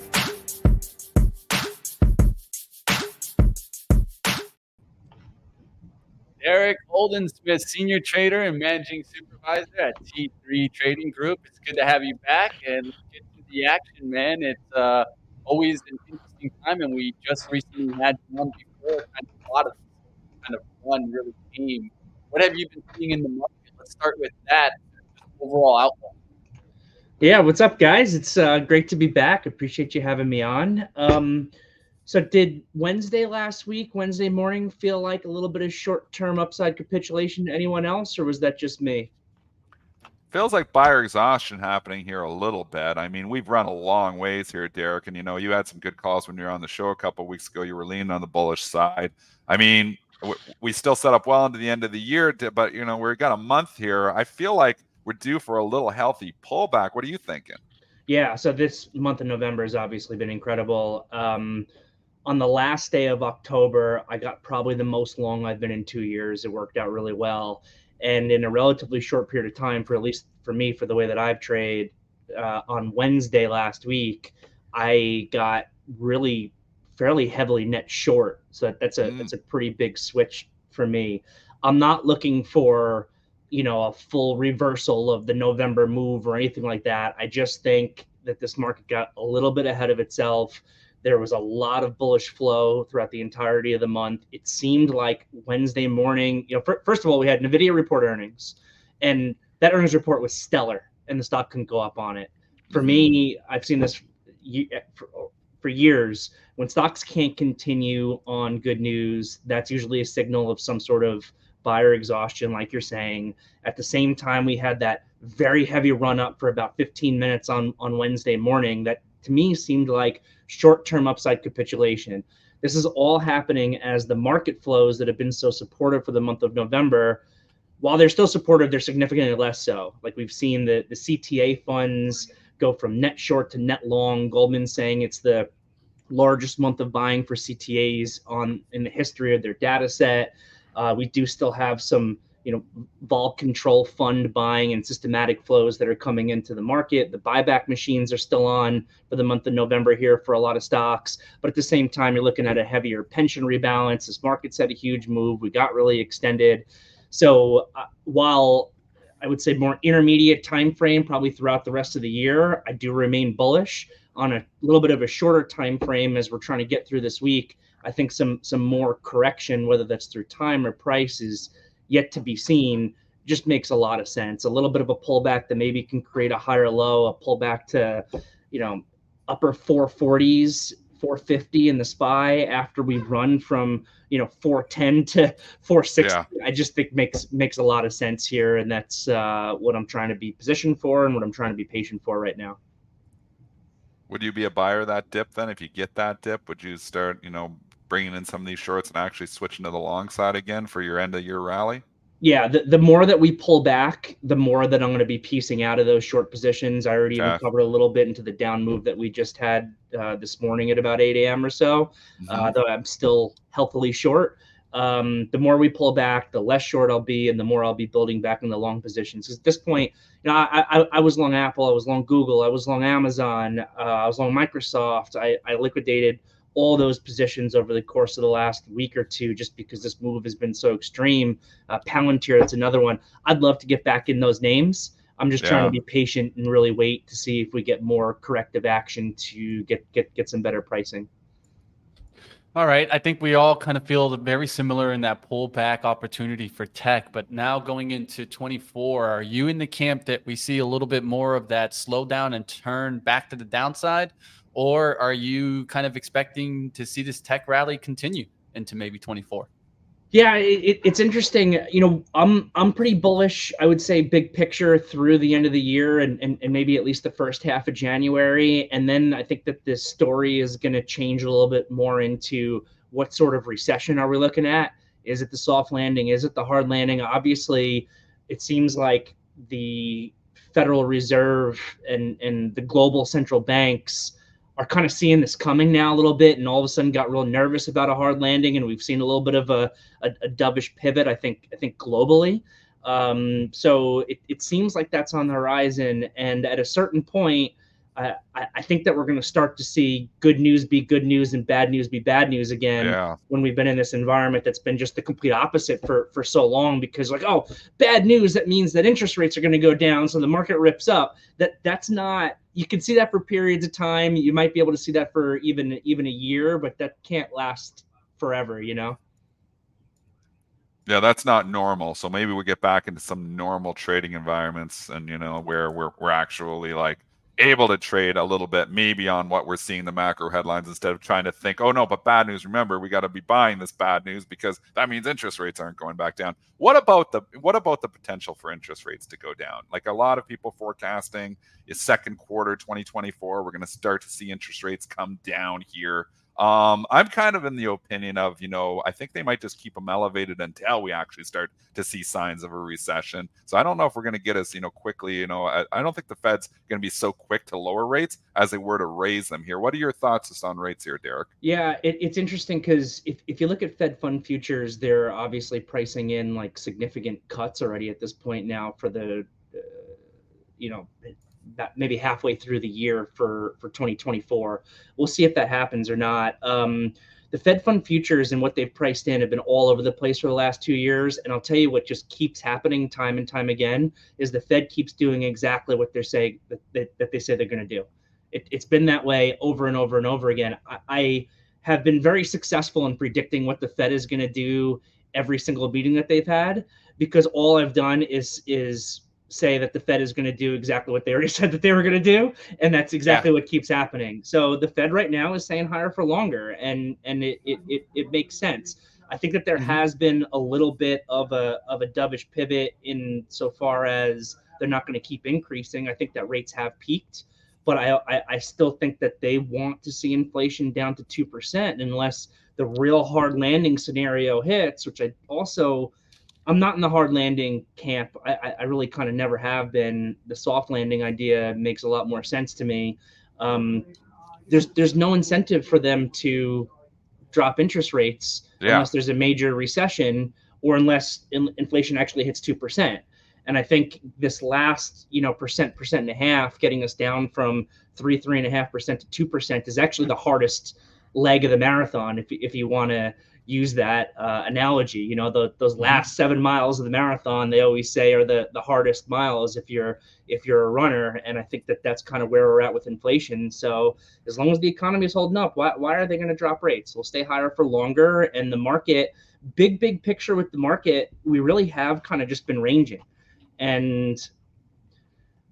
Derek Holden Smith, senior trader and managing supervisor at T3 Trading Group. It's good to have you back and get to the action, man. It's uh, always an interesting time, and we just recently had one before. Kind of a lot of kind of fun really came. What have you been seeing in the market? Let's start with that overall outlook.
Yeah, what's up, guys? It's uh, great to be back. Appreciate you having me on. Um, so, did Wednesday last week, Wednesday morning, feel like a little bit of short-term upside capitulation to anyone else, or was that just me?
Feels like buyer exhaustion happening here a little bit. I mean, we've run a long ways here, Derrick, and you know, you had some good calls when you were on the show a couple weeks ago. You were leaning on the bullish side. I mean, we still set up well into the end of the year, but you know, we've got a month here. I feel like we're due for a little healthy pullback. What are you thinking?
Yeah, so this month of November has obviously been incredible. Um, on the last day of October, I got probably the most long I've been in two years. It worked out really well. And in a relatively short period of time, for at least for me, for the way that I've traded, uh, on Wednesday last week, I got really fairly heavily net short. So that, that's a
Mm.
that's a pretty big switch for me. I'm not looking for you know a full reversal of the November move or anything like that. I just think that this market got a little bit ahead of itself. There was a lot of bullish flow throughout the entirety of the month. It seemed like Wednesday morning, you know, fir- first of all, we had Nvidia report earnings, and that earnings report was stellar, and the stock couldn't go up on it. For me, I've seen this for, for years. When stocks can't continue on good news, that's usually a signal of some sort of buyer exhaustion, like you're saying. At the same time, we had that very heavy run up for about 15 minutes on on Wednesday morning. That to me seemed like short-term upside capitulation. This is all happening as the market flows that have been so supportive for the month of November, while they're still supportive, they're significantly less so. Like we've seen the the CTA funds go from net short to net long. Goldman saying it's the largest month of buying for CTAs on in the history of their data set. Uh, we do still have some, you know, vol control fund buying and systematic flows that are coming into the market. The buyback machines are still on for the month of November here for a lot of stocks, but at the same time, you're looking at a heavier pension rebalance. This market's had a huge move. We got really extended. So uh, while I would say more intermediate time frame, probably throughout the rest of the year, I do remain bullish on a little bit of a shorter time frame as we're trying to get through this week. I think some some more correction, whether that's through time or price, is yet to be seen. Just makes a lot of sense. A little bit of a pullback that maybe can create a higher low, a pullback to, you know, upper 440s, 450 in the SPY after we run from you know 410 to 460. I just think makes makes a lot of sense here, and that's uh, what I'm trying to be positioned for, and what I'm trying to be patient for right now.
Would you be a buyer of that dip then? If you get that dip, would you start, you know, bringing in some of these shorts and actually switching to the long side again for your end of year rally?
Yeah, the, the more that we pull back, the more that I'm going to be piecing out of those short positions. I already even covered a little bit into the down move that we just had uh, this morning at about 8 a.m. or so. uh, though I'm still healthily short. Um, the more we pull back, the less short I'll be, and the more I'll be building back in the long positions. 'Cause at this point, you know, I, I, I was long Apple, I was long Google, I was long Amazon, uh, I was long Microsoft. I, I liquidated all those positions over the course of the last week or two, just because this move has been so extreme. Uh, Palantir, that's another one. I'd love to get back in those names. I'm just trying to be patient and really wait to see if we get more corrective action to get get get some better pricing.
All right. I think we all kind of feel very similar in that pullback opportunity for tech. But now going into 24, are you in the camp that we see a little bit more of that slowdown and turn back to the downside? Or are you kind of expecting to see this tech rally continue into maybe 24?
Yeah, it, it's interesting. You know, I'm I'm pretty bullish. I would say big picture through the end of the year and, and, and maybe at least the first half of January. And then I think that this story is going to change a little bit more into what sort of recession are we looking at? Is it the soft landing? Is it the hard landing? Obviously, it seems like the Federal Reserve and and the global central banks are kind of seeing this coming now a little bit and all of a sudden got real nervous about a hard landing and we've seen a little bit of a, a, a dovish pivot i think i think globally. Um, so it, it seems like that's on the horizon and at a certain point I, I think that we're going to start to see good news be good news and bad news be bad news again
Yeah.
when we've been in this environment that's been just the complete opposite for for so long because like oh bad news that means that interest rates are going to go down so the market rips up that that's not you can see that for periods of time you might be able to see that for even even a year but that can't last forever you know
Yeah, that's not normal. So maybe we get back into some normal trading environments and you know where we're we're actually like able to trade a little bit maybe on what we're seeing the macro headlines instead of trying to think, oh no, but bad news. Remember, we got to be buying this bad news because that means interest rates aren't going back down. What about the what about the potential for interest rates to go down? Like a lot of people forecasting is second quarter 2024, we're going to start to see interest rates come down here. Um, I'm kind of in the opinion of, you know, I think they might just keep them elevated until we actually start to see signs of a recession. So I don't know if we're going to get us, you know, quickly. You know, I, I don't think the Fed's going to be so quick to lower rates as they were to raise them here. What are your thoughts just on rates here, Derrick?
Yeah, it, it's interesting because if, if you look at Fed fund futures, they're obviously pricing in like significant cuts already at this point now for the, uh, you know, maybe halfway through the year for for 2024. We'll see if that happens or not. Um, the Fed fund futures and what they've priced in have been all over the place for the last two years. And I'll tell you what just keeps happening time and time again is the Fed keeps doing exactly what they're saying that, that, that they say they're going to do. It, has been that way over and over and over again. I, I have been very successful in predicting what the Fed is going to do every single meeting that they've had because all I've done is is say that the Fed is going to do exactly what they already said that they were going to do, and that's exactly yeah. what keeps happening. So the Fed right now is saying higher for longer, and and it it it, it makes sense. I think that there mm-hmm. has been a little bit of a of a dovish pivot in so far as they're not going to keep increasing. I think that rates have peaked, but I, I I still think that they want to see inflation down to two percent unless the real hard landing scenario hits, which I also I'm not in the hard landing camp. I, I really kind of never have been. The soft landing idea makes a lot more sense to me. Um, there's there's no incentive for them to drop interest rates yeah. unless there's a major recession or unless in, inflation actually hits two percent. And I think this last you know percent percent and a half, getting us down from three three and a half percent to two percent, is actually the hardest leg of the marathon. If if you want to use that uh, analogy. You know, the, those mm-hmm. last seven miles of the marathon, they always say are the, the hardest miles if you're if you're a runner. And I think that that's kind of where we're at with inflation. So as long as the economy is holding up, why, why are they going to drop rates? We'll stay higher for longer. And the market, big big picture with the market, we really have kind of just been ranging, and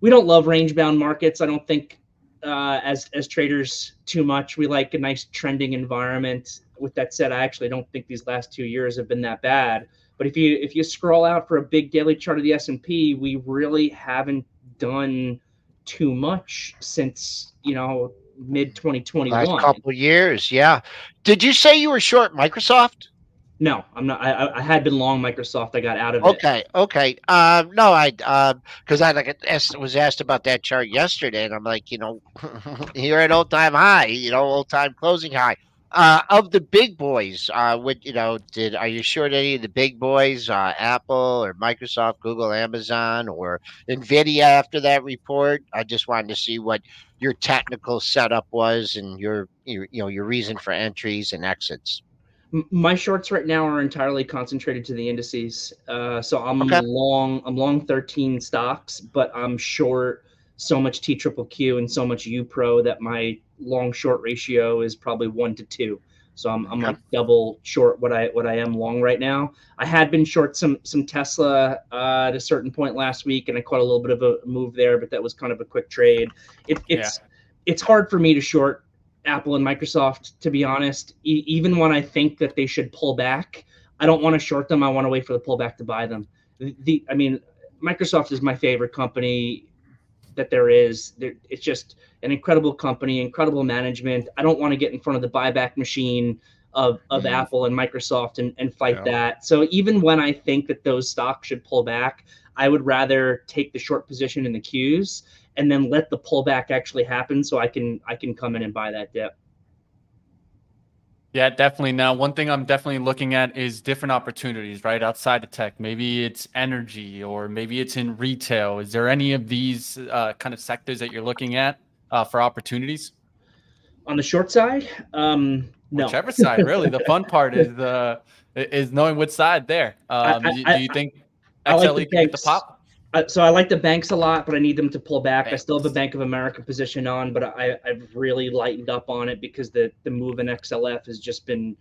we don't love range bound markets. I don't think uh, as as traders too much. We like a nice trending environment with that said, I actually don't think these last two years have been that bad. But if you if you scroll out for a big daily chart of the S and P, we really haven't done too much since you know mid 2021.
Last couple years, yeah. Did you say you were short Microsoft?
No, I'm not. I, I had been long Microsoft. I got out of
okay, it. Okay, okay. Um, no, I because um, I like asked, was asked about that chart yesterday, and I'm like, you know, you're at all time high, you know, all time closing high. Uh, of the big boys, uh, you know, did are you sure that any of the big boys, uh, Apple or Microsoft, Google, Amazon, or Nvidia after that report? I just wanted to see what your technical setup was and your, your you know your reason for entries and exits.
My shorts right now are entirely concentrated to the indices. Uh, so I'm okay. long. I'm long 13 stocks, but I'm short so much T triple Q and so much U Pro that my long short ratio is probably one to two. So I'm, I'm like double short what I what I am long right now. I had been short some some Tesla uh, at a certain point last week, and I caught a little bit of a move there, but that was kind of a quick trade. It, it's yeah. it's hard for me to short Apple and Microsoft, to be honest. E- even when I think that they should pull back, I don't want to short them. I want to wait for the pullback to buy them. The, the I mean, Microsoft is my favorite company that there is. There, it's just an incredible company, incredible management. I don't want to get in front of the buyback machine of, of mm-hmm. Apple and Microsoft and, and fight yeah. that. So even when I think that those stocks should pull back, I would rather take the short position in the Qs and then let the pullback actually happen so I can I can come in and buy that dip.
Yeah, definitely. Now, one thing I'm definitely looking at is different opportunities, right? Outside of tech. Maybe it's energy or maybe it's in retail. Is there any of these uh, kind of sectors that you're looking at uh, for opportunities?
On the short side, um, no.
Whichever side, really. the fun part is the is knowing which side there. Um, I, I, do, you think XLE like can get the pop?
So I like the banks a lot, but I need them to pull back. Banks. I still have a Bank of America position on, but I, I've really lightened up on it because the the move in XLF has just been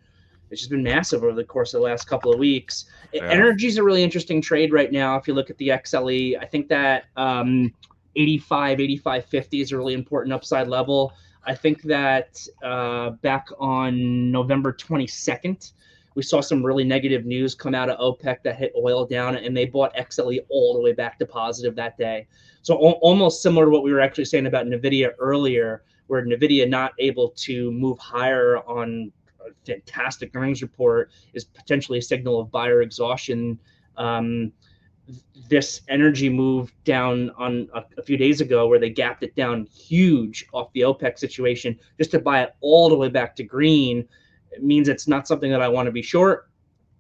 it's just been massive over the course of the last couple of weeks. Yeah. Energy is a really interesting trade right now. If you look at the XLE, I think that um, 85, 85, 50 is a really important upside level. I think that uh, back on November 22nd, we saw some really negative news come out of OPEC that hit oil down, and they bought XLE all the way back to positive that day. So almost similar to what we were actually saying about Nvidia earlier, where Nvidia not able to move higher on a fantastic earnings report is potentially a signal of buyer exhaustion. Um, this energy move down on a, a, few days ago where they gapped it down huge off the OPEC situation just to buy it all the way back to green it means it's not something that I want to be short.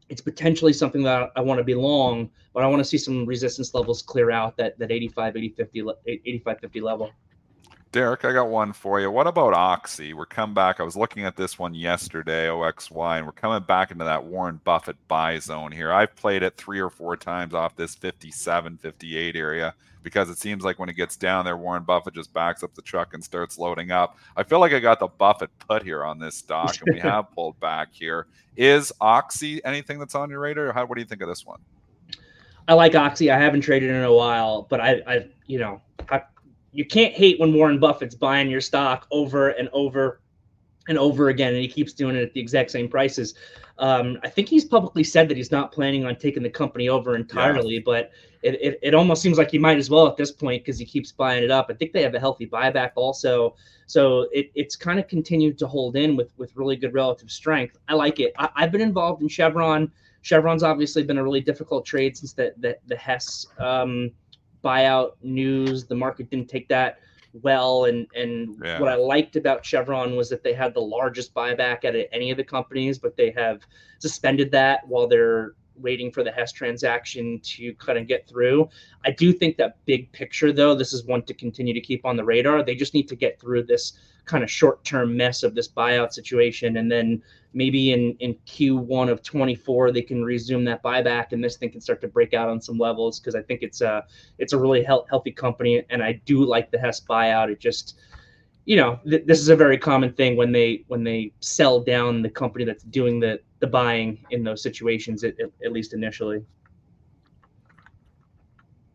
It's potentially something that I want to be long, but I want to see some resistance levels clear out that that 85, 80, 50, 85, 50 level.
Derrick, I got one for you. What about Oxy? We're coming back. I was looking at this one yesterday, OXY, and we're coming back into that Warren Buffett buy zone here. I've played it three or four times off this 57, 58 area because it seems like when it gets down there, Warren Buffett just backs up the truck and starts loading up. I feel like I got the Buffett put here on this stock, and we have pulled back here. Is Oxy anything that's on your radar? How, what do you think of this one?
I like Oxy. I haven't traded in a while, but I, I you know, I, you can't hate when Warren Buffett's buying your stock over and over and over again, and he keeps doing it at the exact same prices. Um, I think he's publicly said that he's not planning on taking the company over entirely, yeah. but it, it, it, almost seems like he might as well at this point because he keeps buying it up. I think they have a healthy buyback also, so it, it's kind of continued to hold in with with really good relative strength. I like it. I, have been involved in Chevron. Chevron's obviously been a really difficult trade since the the, the Hess um, buyout news. The market didn't take that well. And and yeah. what I liked about Chevron was that they had the largest buyback at any of the companies, but they have suspended that while they're waiting for the Hess transaction to kind of get through. I do think that big picture, though, this is one to continue to keep on the radar. They just need to get through this kind of short term mess of this buyout situation. And then maybe in, in Q1 of 24, they can resume that buyback and this thing can start to break out on some levels because I think it's a, it's a really he- healthy company. And I do like the Hess buyout. It just, you know, th- this is a very common thing when they when they sell down the company that's doing the the buying in those situations, at, at least initially.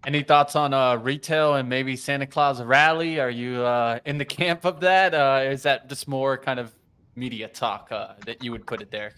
Any thoughts on uh, retail and maybe Santa Claus rally? Are you uh, in the camp of that? Uh, is that just more kind of media talk uh, that you would put it there?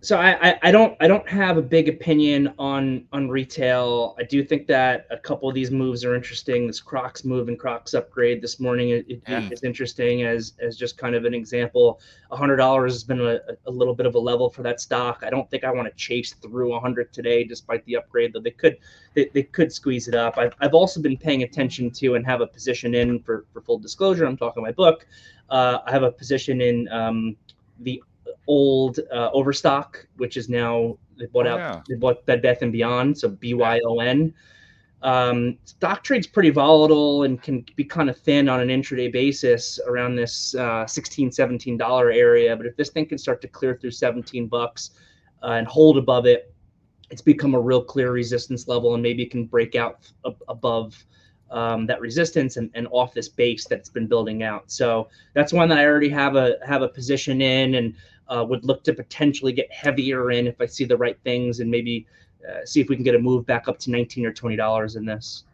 So I, I, I don't I don't have a big opinion on on retail. I do think that a couple of these moves are interesting. This Crocs move and Crocs upgrade this morning it, it yeah. is interesting as as just kind of an example. A hundred dollars has been a, a little bit of a level for that stock. I don't think I want to chase through a hundred today, despite the upgrade. Though they could they, they could squeeze it up. I've I've also been paying attention to and have a position in for for full disclosure. I'm talking my book. Uh, I have a position in um, the old uh, Overstock, which is now they bought oh, out yeah. they bought Bed Bath and Beyond, so B Y O N. Um, stock trade's pretty volatile and can be kind of thin on an intraday basis around this uh, 16 17 dollar area. But if this thing can start to clear through 17 bucks uh, and hold above it, it's become a real clear resistance level, and maybe it can break out above um, that resistance and, and off this base that's been building out. So that's one that I already have a have a position in, and uh, would look to potentially get heavier in if I see the right things and maybe uh, see if we can get a move back up to 19 or 20 dollars in this.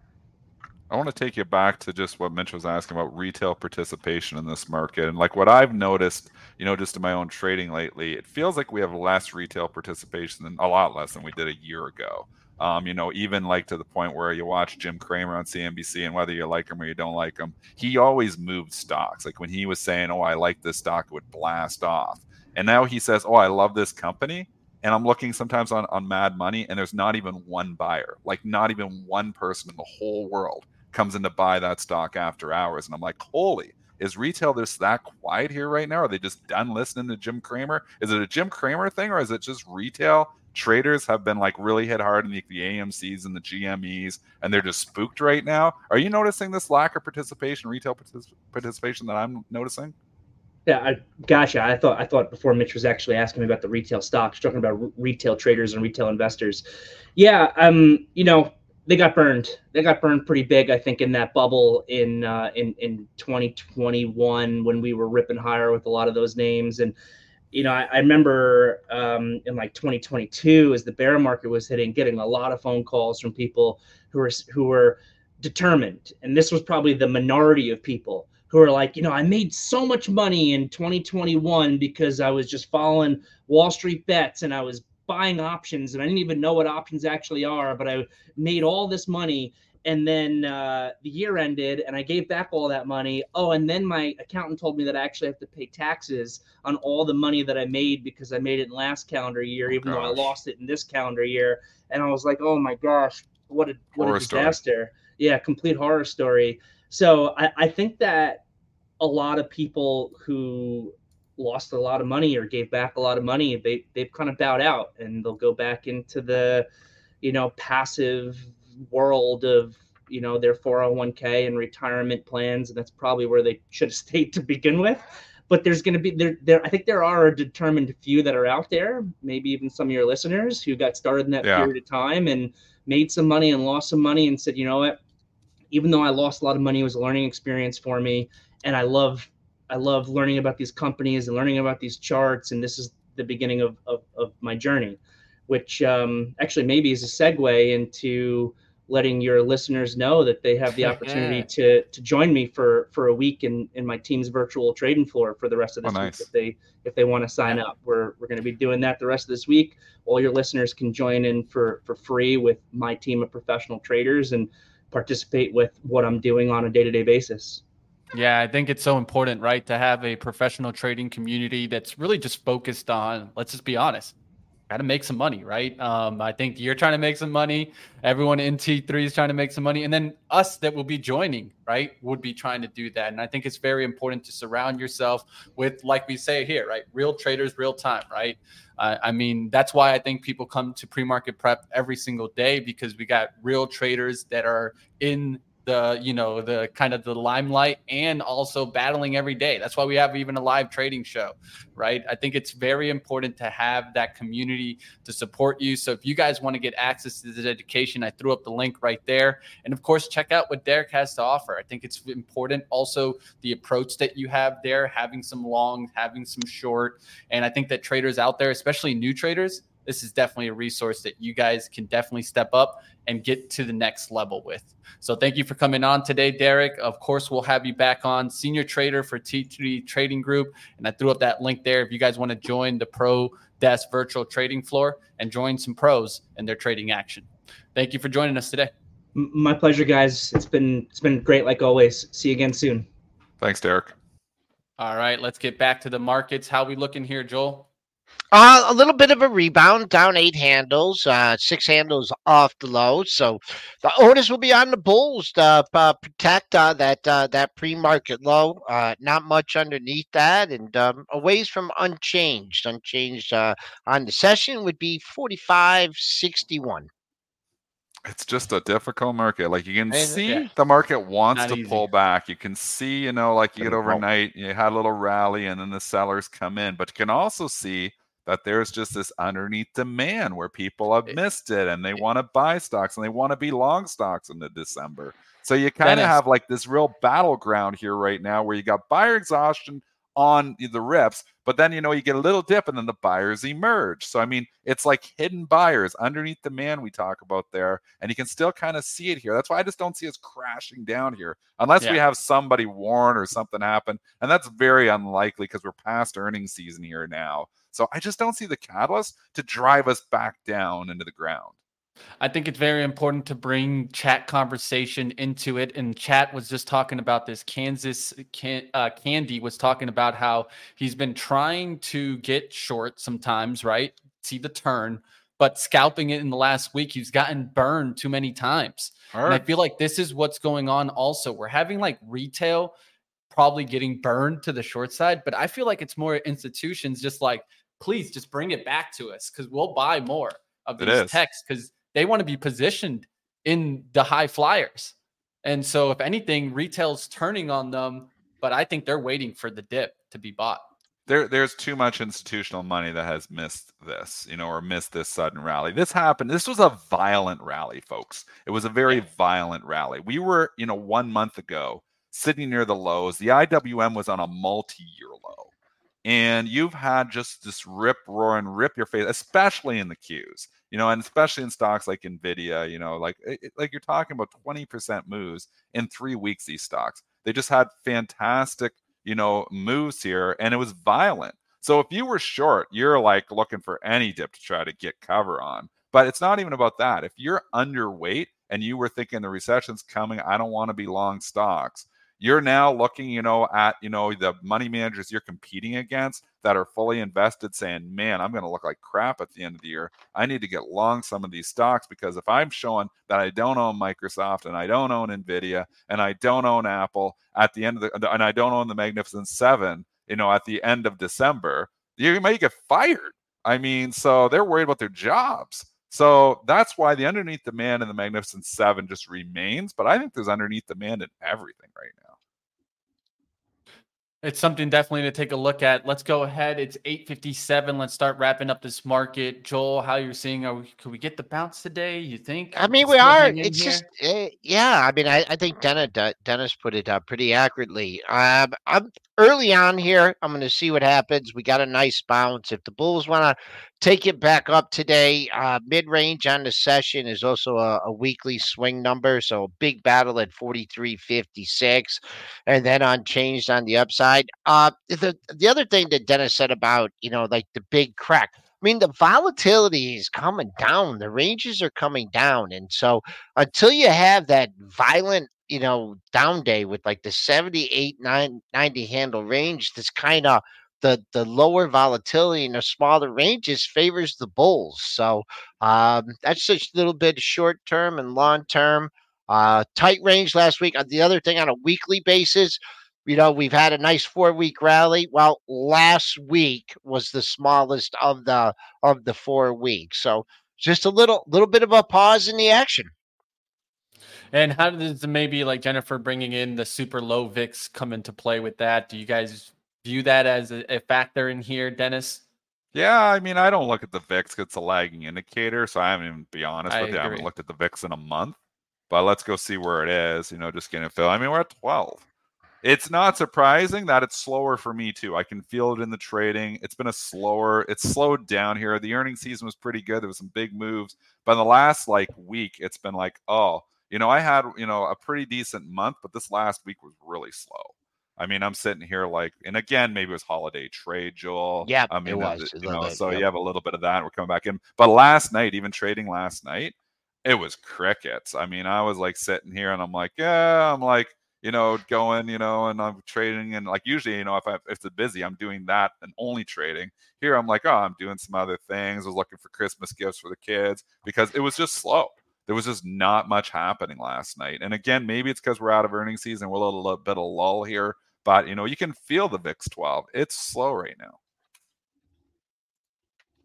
I want to take you back to just what Mitch was asking about retail participation in this market. And like what I've noticed, you know, just in my own trading lately, it feels like we have less retail participation than a lot less than we did a year ago. Um, you know, even like to the point where you watch Jim Cramer on CNBC and whether you like him or you don't like him, he always moved stocks. Like when he was saying, Oh, I like this stock, it would blast off. And now he says, Oh, I love this company. And I'm looking sometimes on, on Mad Money, and there's not even one buyer, like not even one person in the whole world comes in to buy that stock after hours. And I'm like, holy, is retail just that quiet here right now? Are they just done listening to Jim Cramer? Is it a Jim Cramer thing or is it just retail? Traders have been like really hit hard in the, the AMCs and the GMEs, and they're just spooked right now. Are you noticing this lack of participation, retail partic- participation that I'm noticing?
Yeah, I, gotcha. I thought I thought before Mitch was actually asking me about the retail stocks, talking about retail traders and retail investors. Yeah, um, you know, they got burned. They got burned pretty big, I think, in that bubble in uh, in in 2021 when we were ripping higher with a lot of those names. And you know, I, I remember um, in like 2022, as the bear market was hitting, getting a lot of phone calls from people who were who were determined, and this was probably the minority of people who are like, you know, I made so much money in 2021 because I was just following Wall Street bets and I was buying options and I didn't even know what options actually are, but I made all this money. And then uh, the year ended and I gave back all that money. Oh, and then my accountant told me that I actually have to pay taxes on all the money that I made because I made it in last calendar year, even though I lost it in this calendar year. And I was like, oh my gosh, what a what horror a disaster. Story. Yeah, complete horror story. So I, I think that a lot of people who lost a lot of money or gave back a lot of money, they they've kind of bowed out and they'll go back into the, you know, passive world of you know their 401k and retirement plans, and that's probably where they should have stayed to begin with. But there's going to be there there I think there are a determined few that are out there, maybe even some of your listeners who got started in that yeah. period of time and made some money and lost some money and said, you know what, even though I lost a lot of money, it was a learning experience for me and I love I love learning about these companies and learning about these charts. And this is the beginning of of, of my journey, which um, actually maybe is a segue into letting your listeners know that they have the opportunity to to join me for for a week in in my team's virtual trading floor for the rest of this oh, nice. week if they if they want to sign up we're we're going to be doing that the rest of this week all your listeners can join in for for free with my team of professional traders and participate with what i'm doing on a day-to-day basis
yeah, I think it's so important, right, to have a professional trading community that's really just focused on, let's just be honest, got to make some money, right? Um, I think you're trying to make some money. Everyone in T3 is trying to make some money. And then us that will be joining, right, would be trying to do that. And I think it's very important to surround yourself with, like we say here, right, real traders, real time, right? Uh, I mean, that's why I think people come to pre market prep every single day because we got real traders that are in the you know the kind of the limelight and also battling every day. That's why we have even a live trading show right? I think it's very important to have that community to support you. So if you guys want to get access to this education i threw up the link right there. And of course check out what derrick has to offer. I think it's important also the approach that you have there having some long having some short. And i think that traders out there especially new traders this is definitely a resource that you guys can definitely step up and get to the next level with. So thank you for coming on today, Derrick. Of course, we'll have you back on senior trader for T3 Trading Group. And I threw up that link there if you guys want to join the Pro Desk virtual trading floor and join some pros in their trading action. Thank you for joining us today.
My pleasure, guys. It's been it's been great like always. See you again soon.
Thanks, Derek.
All right, let's get back to the markets. How we looking here, Joel?
Uh, a little bit of a rebound, down eight handles, uh, six handles off the low. So the orders will be on the bulls to uh, protect uh, that uh, that pre-market low. Uh, not much underneath that, and um, away from unchanged. Unchanged uh, on the session would be forty-five sixty-one.
It's just a difficult market. Like you can see, yeah. the market wants Not to easy. pull back. You can see, you know, like you get overnight, you had a little rally, and then the sellers come in. But you can also see that there's just this underneath demand where people have missed it and they want to buy stocks and they want to be long stocks in the December. So you kind of have like this real battleground here right now where you got buyer exhaustion on the rips. But then, you know, you get a little dip and then the buyers emerge. So, I mean, it's like hidden buyers underneath the man we talk about there. And you can still kind of see it here. That's why I just don't see us crashing down here unless yeah. we have somebody warn or something happen. And that's very unlikely because we're past earnings season here now. So I just don't see the catalyst to drive us back down into the ground.
I think it's very important to bring chat conversation into it. And chat was just talking about this. Kansas can, uh, Candy was talking about how he's been trying to get short sometimes, right? See the turn, but scalping it in the last week, he's gotten burned too many times. Right. And I feel like this is what's going on also. We're having like retail probably getting burned to the short side, but I feel like it's more institutions just like, please just bring it back to us because we'll buy more of these texts because they want to be positioned in the high flyers. And so, if anything, retail's turning on them, but I think they're waiting for the dip to be bought.
There, there's too much institutional money that has missed this, you know, or missed this sudden rally. This happened. This was a violent rally, folks. It was a very yeah. violent rally. We were, you know, one month ago sitting near the lows. The IWM was on a multi-year low, and you've had just this rip roar and rip your face, especially in the Qs, you know, and especially in stocks like Nvidia, you know, like it, like you're talking about 20% moves in three weeks. These stocks, they just had fantastic, you know, moves here, and it was violent. So if you were short, you're like looking for any dip to try to get cover on. But it's not even about that. If you're underweight and you were thinking the recession's coming, I don't want to be long stocks you're now looking, you know, at, you know, the money managers you're competing against that are fully invested saying, man, I'm going to look like crap at the end of the year. I need to get long some of these stocks because if I'm showing that I don't own Microsoft and I don't own Nvidia and I don't own Apple at the end of the, and I don't own the Magnificent Seven, you know, at the end of December, you may get fired. I mean, so they're worried about their jobs. So that's why the underneath demand in the Magnificent Seven just remains. But I think there's underneath demand in everything right now.
It's something definitely to take a look at. Let's go ahead. It's 8:57. Let's start wrapping up this market. Joel, how you're seeing? Are we, could we get the bounce today? You think?
I mean, we are. It's here? just, uh, yeah. I mean, I, I think Dennis Dennis put it up pretty accurately. Um, I'm early on here. I'm going to see what happens. We got a nice bounce. If the Bulls want to take it back up today, uh, mid range on the session is also a, a, weekly swing number. So a big battle at 43.56, and then unchanged on the upside. Uh, the the other thing that Dennis said about you know like the big crack. Mean, the volatility is coming down. The ranges are coming down. And so until you have that violent you know, down day with like the 78, 90 handle range, this kind of the the lower volatility and the smaller ranges favors the bulls. So um, that's just a little bit short term and long term. Uh, tight range last week. Uh, the other thing on a weekly basis, you know, we've had a nice four week rally. Well, last week was the smallest of the of the four weeks. So just a little little bit of a pause in the action.
And how does maybe like Jennifer bringing in the super low VIX come into play with that? Do you guys view that as a, a factor in here, Dennis?
Yeah, I mean, I don't look at the VIX it's a lagging indicator. So I haven't even, be honest
I
with
agree.
you, I haven't looked at the VIX in a month. But let's go see where it is, you know, just getting a feel. I mean, we're at 12. It's not surprising that it's slower for me too. I can feel it in the trading. It's been a slower, it's slowed down here. The earning season was pretty good. There was some big moves. But in the last like week, it's been like, oh, you know, I had, you know, a pretty decent month, but this last week was really slow. I mean, I'm sitting here like, and again, maybe it was holiday trade, Joel.
Yeah,
I mean,
it was.
You know, bit, so yep. you have a little bit of that. We're coming back in, but last night, even trading last night, it was crickets. I mean, I was like sitting here, and I'm like, yeah, I'm like, you know, going, you know, and I'm trading, and like usually, you know, if I if it's busy, I'm doing that and only trading. Here, I'm like, oh, I'm doing some other things. I was looking for Christmas gifts for the kids because it was just slow there was just not much happening last night. And again, maybe it's because we're out of earnings season. We're a little, little bit of lull here, but you know, you can feel the VIX 12. It's slow right now.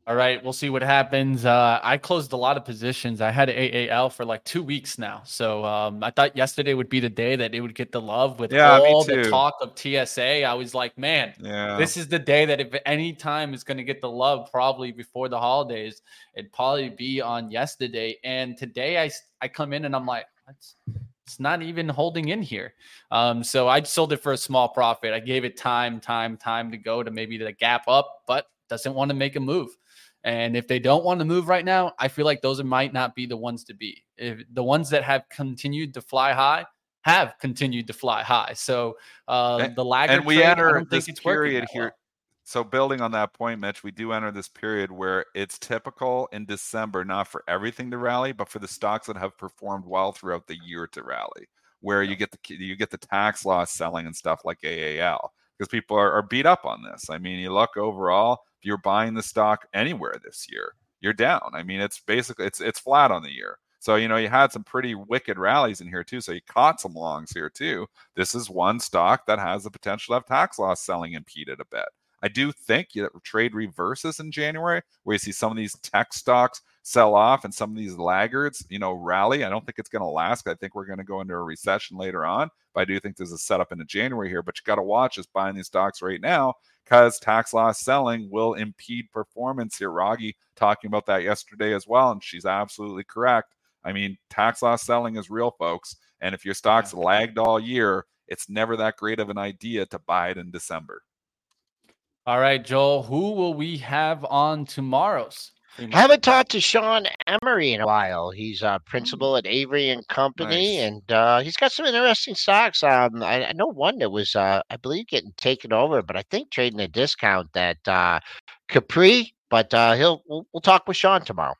All right, we'll see what happens. Uh, I closed a lot of positions. I had AAL for like two weeks now, so um, I thought yesterday would be the day that it would get the love with yeah, all the talk of TSA. I was like, man, yeah. this is the day that if any time is going to get the love, probably before the holidays, it'd probably be on yesterday. And today, I I come in and I'm like, let's it's not even holding in here. Um, so I sold it for a small profit. I gave it time, time, time to go to maybe the gap up, but doesn't want to make a move. And if they don't want to move right now, I feel like those might not be the ones to be. If the ones that have continued to fly high have continued to fly high. So uh,
and,
the lag
and we enter this period here. Well. So building on that point, Mitch, we do enter this period where it's typical in December, not for everything to rally, but for the stocks that have performed well throughout the year to rally, where you get the you get the tax loss selling and stuff like AAL because people are, are beat up on this. I mean, you look overall, if you're buying the stock anywhere this year, you're down. I mean, it's basically it's it's flat on the year. So, you know, you had some pretty wicked rallies in here too. So you caught some longs here too. This is one stock that has the potential to have tax loss selling impeded a bit. I do think that trade reverses in January, where you see some of these tech stocks sell off and some of these laggards, you know, rally. I don't think it's going to last. I think we're going to go into a recession later on. I do think there's a setup into January here. But you got to watch us buying these stocks right now because tax loss selling will impede performance here. Ragi talking about that yesterday as well, and she's absolutely correct. I mean, tax loss selling is real, folks. And if your stock's lagged all year, it's never that great of an idea to buy it in December.
All right, Joel, who will we have on tomorrow's?
Haven't talked to Sean Emery in a while. He's a principal at Avory and Company, nice. and uh, he's got some interesting stocks. Um, I, I know one that was, uh, I believe, getting taken over, but I think trading a discount that uh, Capri. But uh, he'll we'll, we'll talk with Sean tomorrow.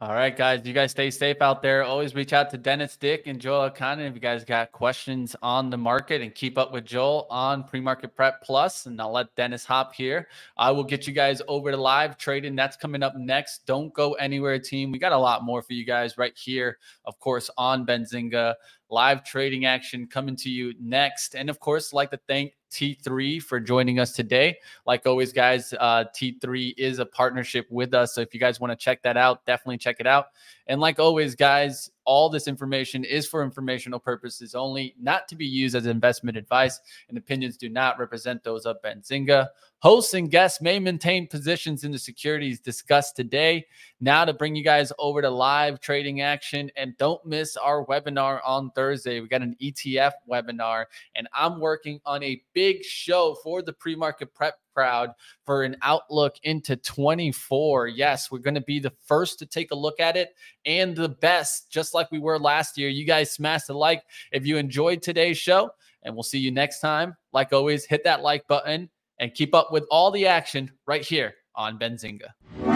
All right, guys. You guys stay safe out there. Always reach out to Dennis Dick and Joel Elconin if you guys got questions on the market and keep up with Joel on Pre-Market Prep Plus. And I'll let Dennis hop here. I will get you guys over to live trading. That's coming up next. Don't go anywhere, team. We got a lot more for you guys right here, of course, on Benzinga live trading action coming to you next. And of course, I'd like to thank T3 for joining us today. Like always, guys, uh, T3 is a partnership with us. So if you guys want to check that out, definitely check it out. And like always, guys, all this information is for informational purposes only, not to be used as investment advice, and opinions do not represent those of Benzinga. Hosts and guests may maintain positions in the securities discussed today. Now, to bring you guys over to live trading action, and don't miss our webinar on Thursday. We got an ETF webinar, and I'm working on a big show for the pre market prep crowd for an outlook into 24. Yes, we're going to be the first to take a look at it and the best, just like we were last year. You guys smash the like if you enjoyed today's show, and we'll see you next time. Like always, hit that like button and keep up with all the action right here on Benzinga.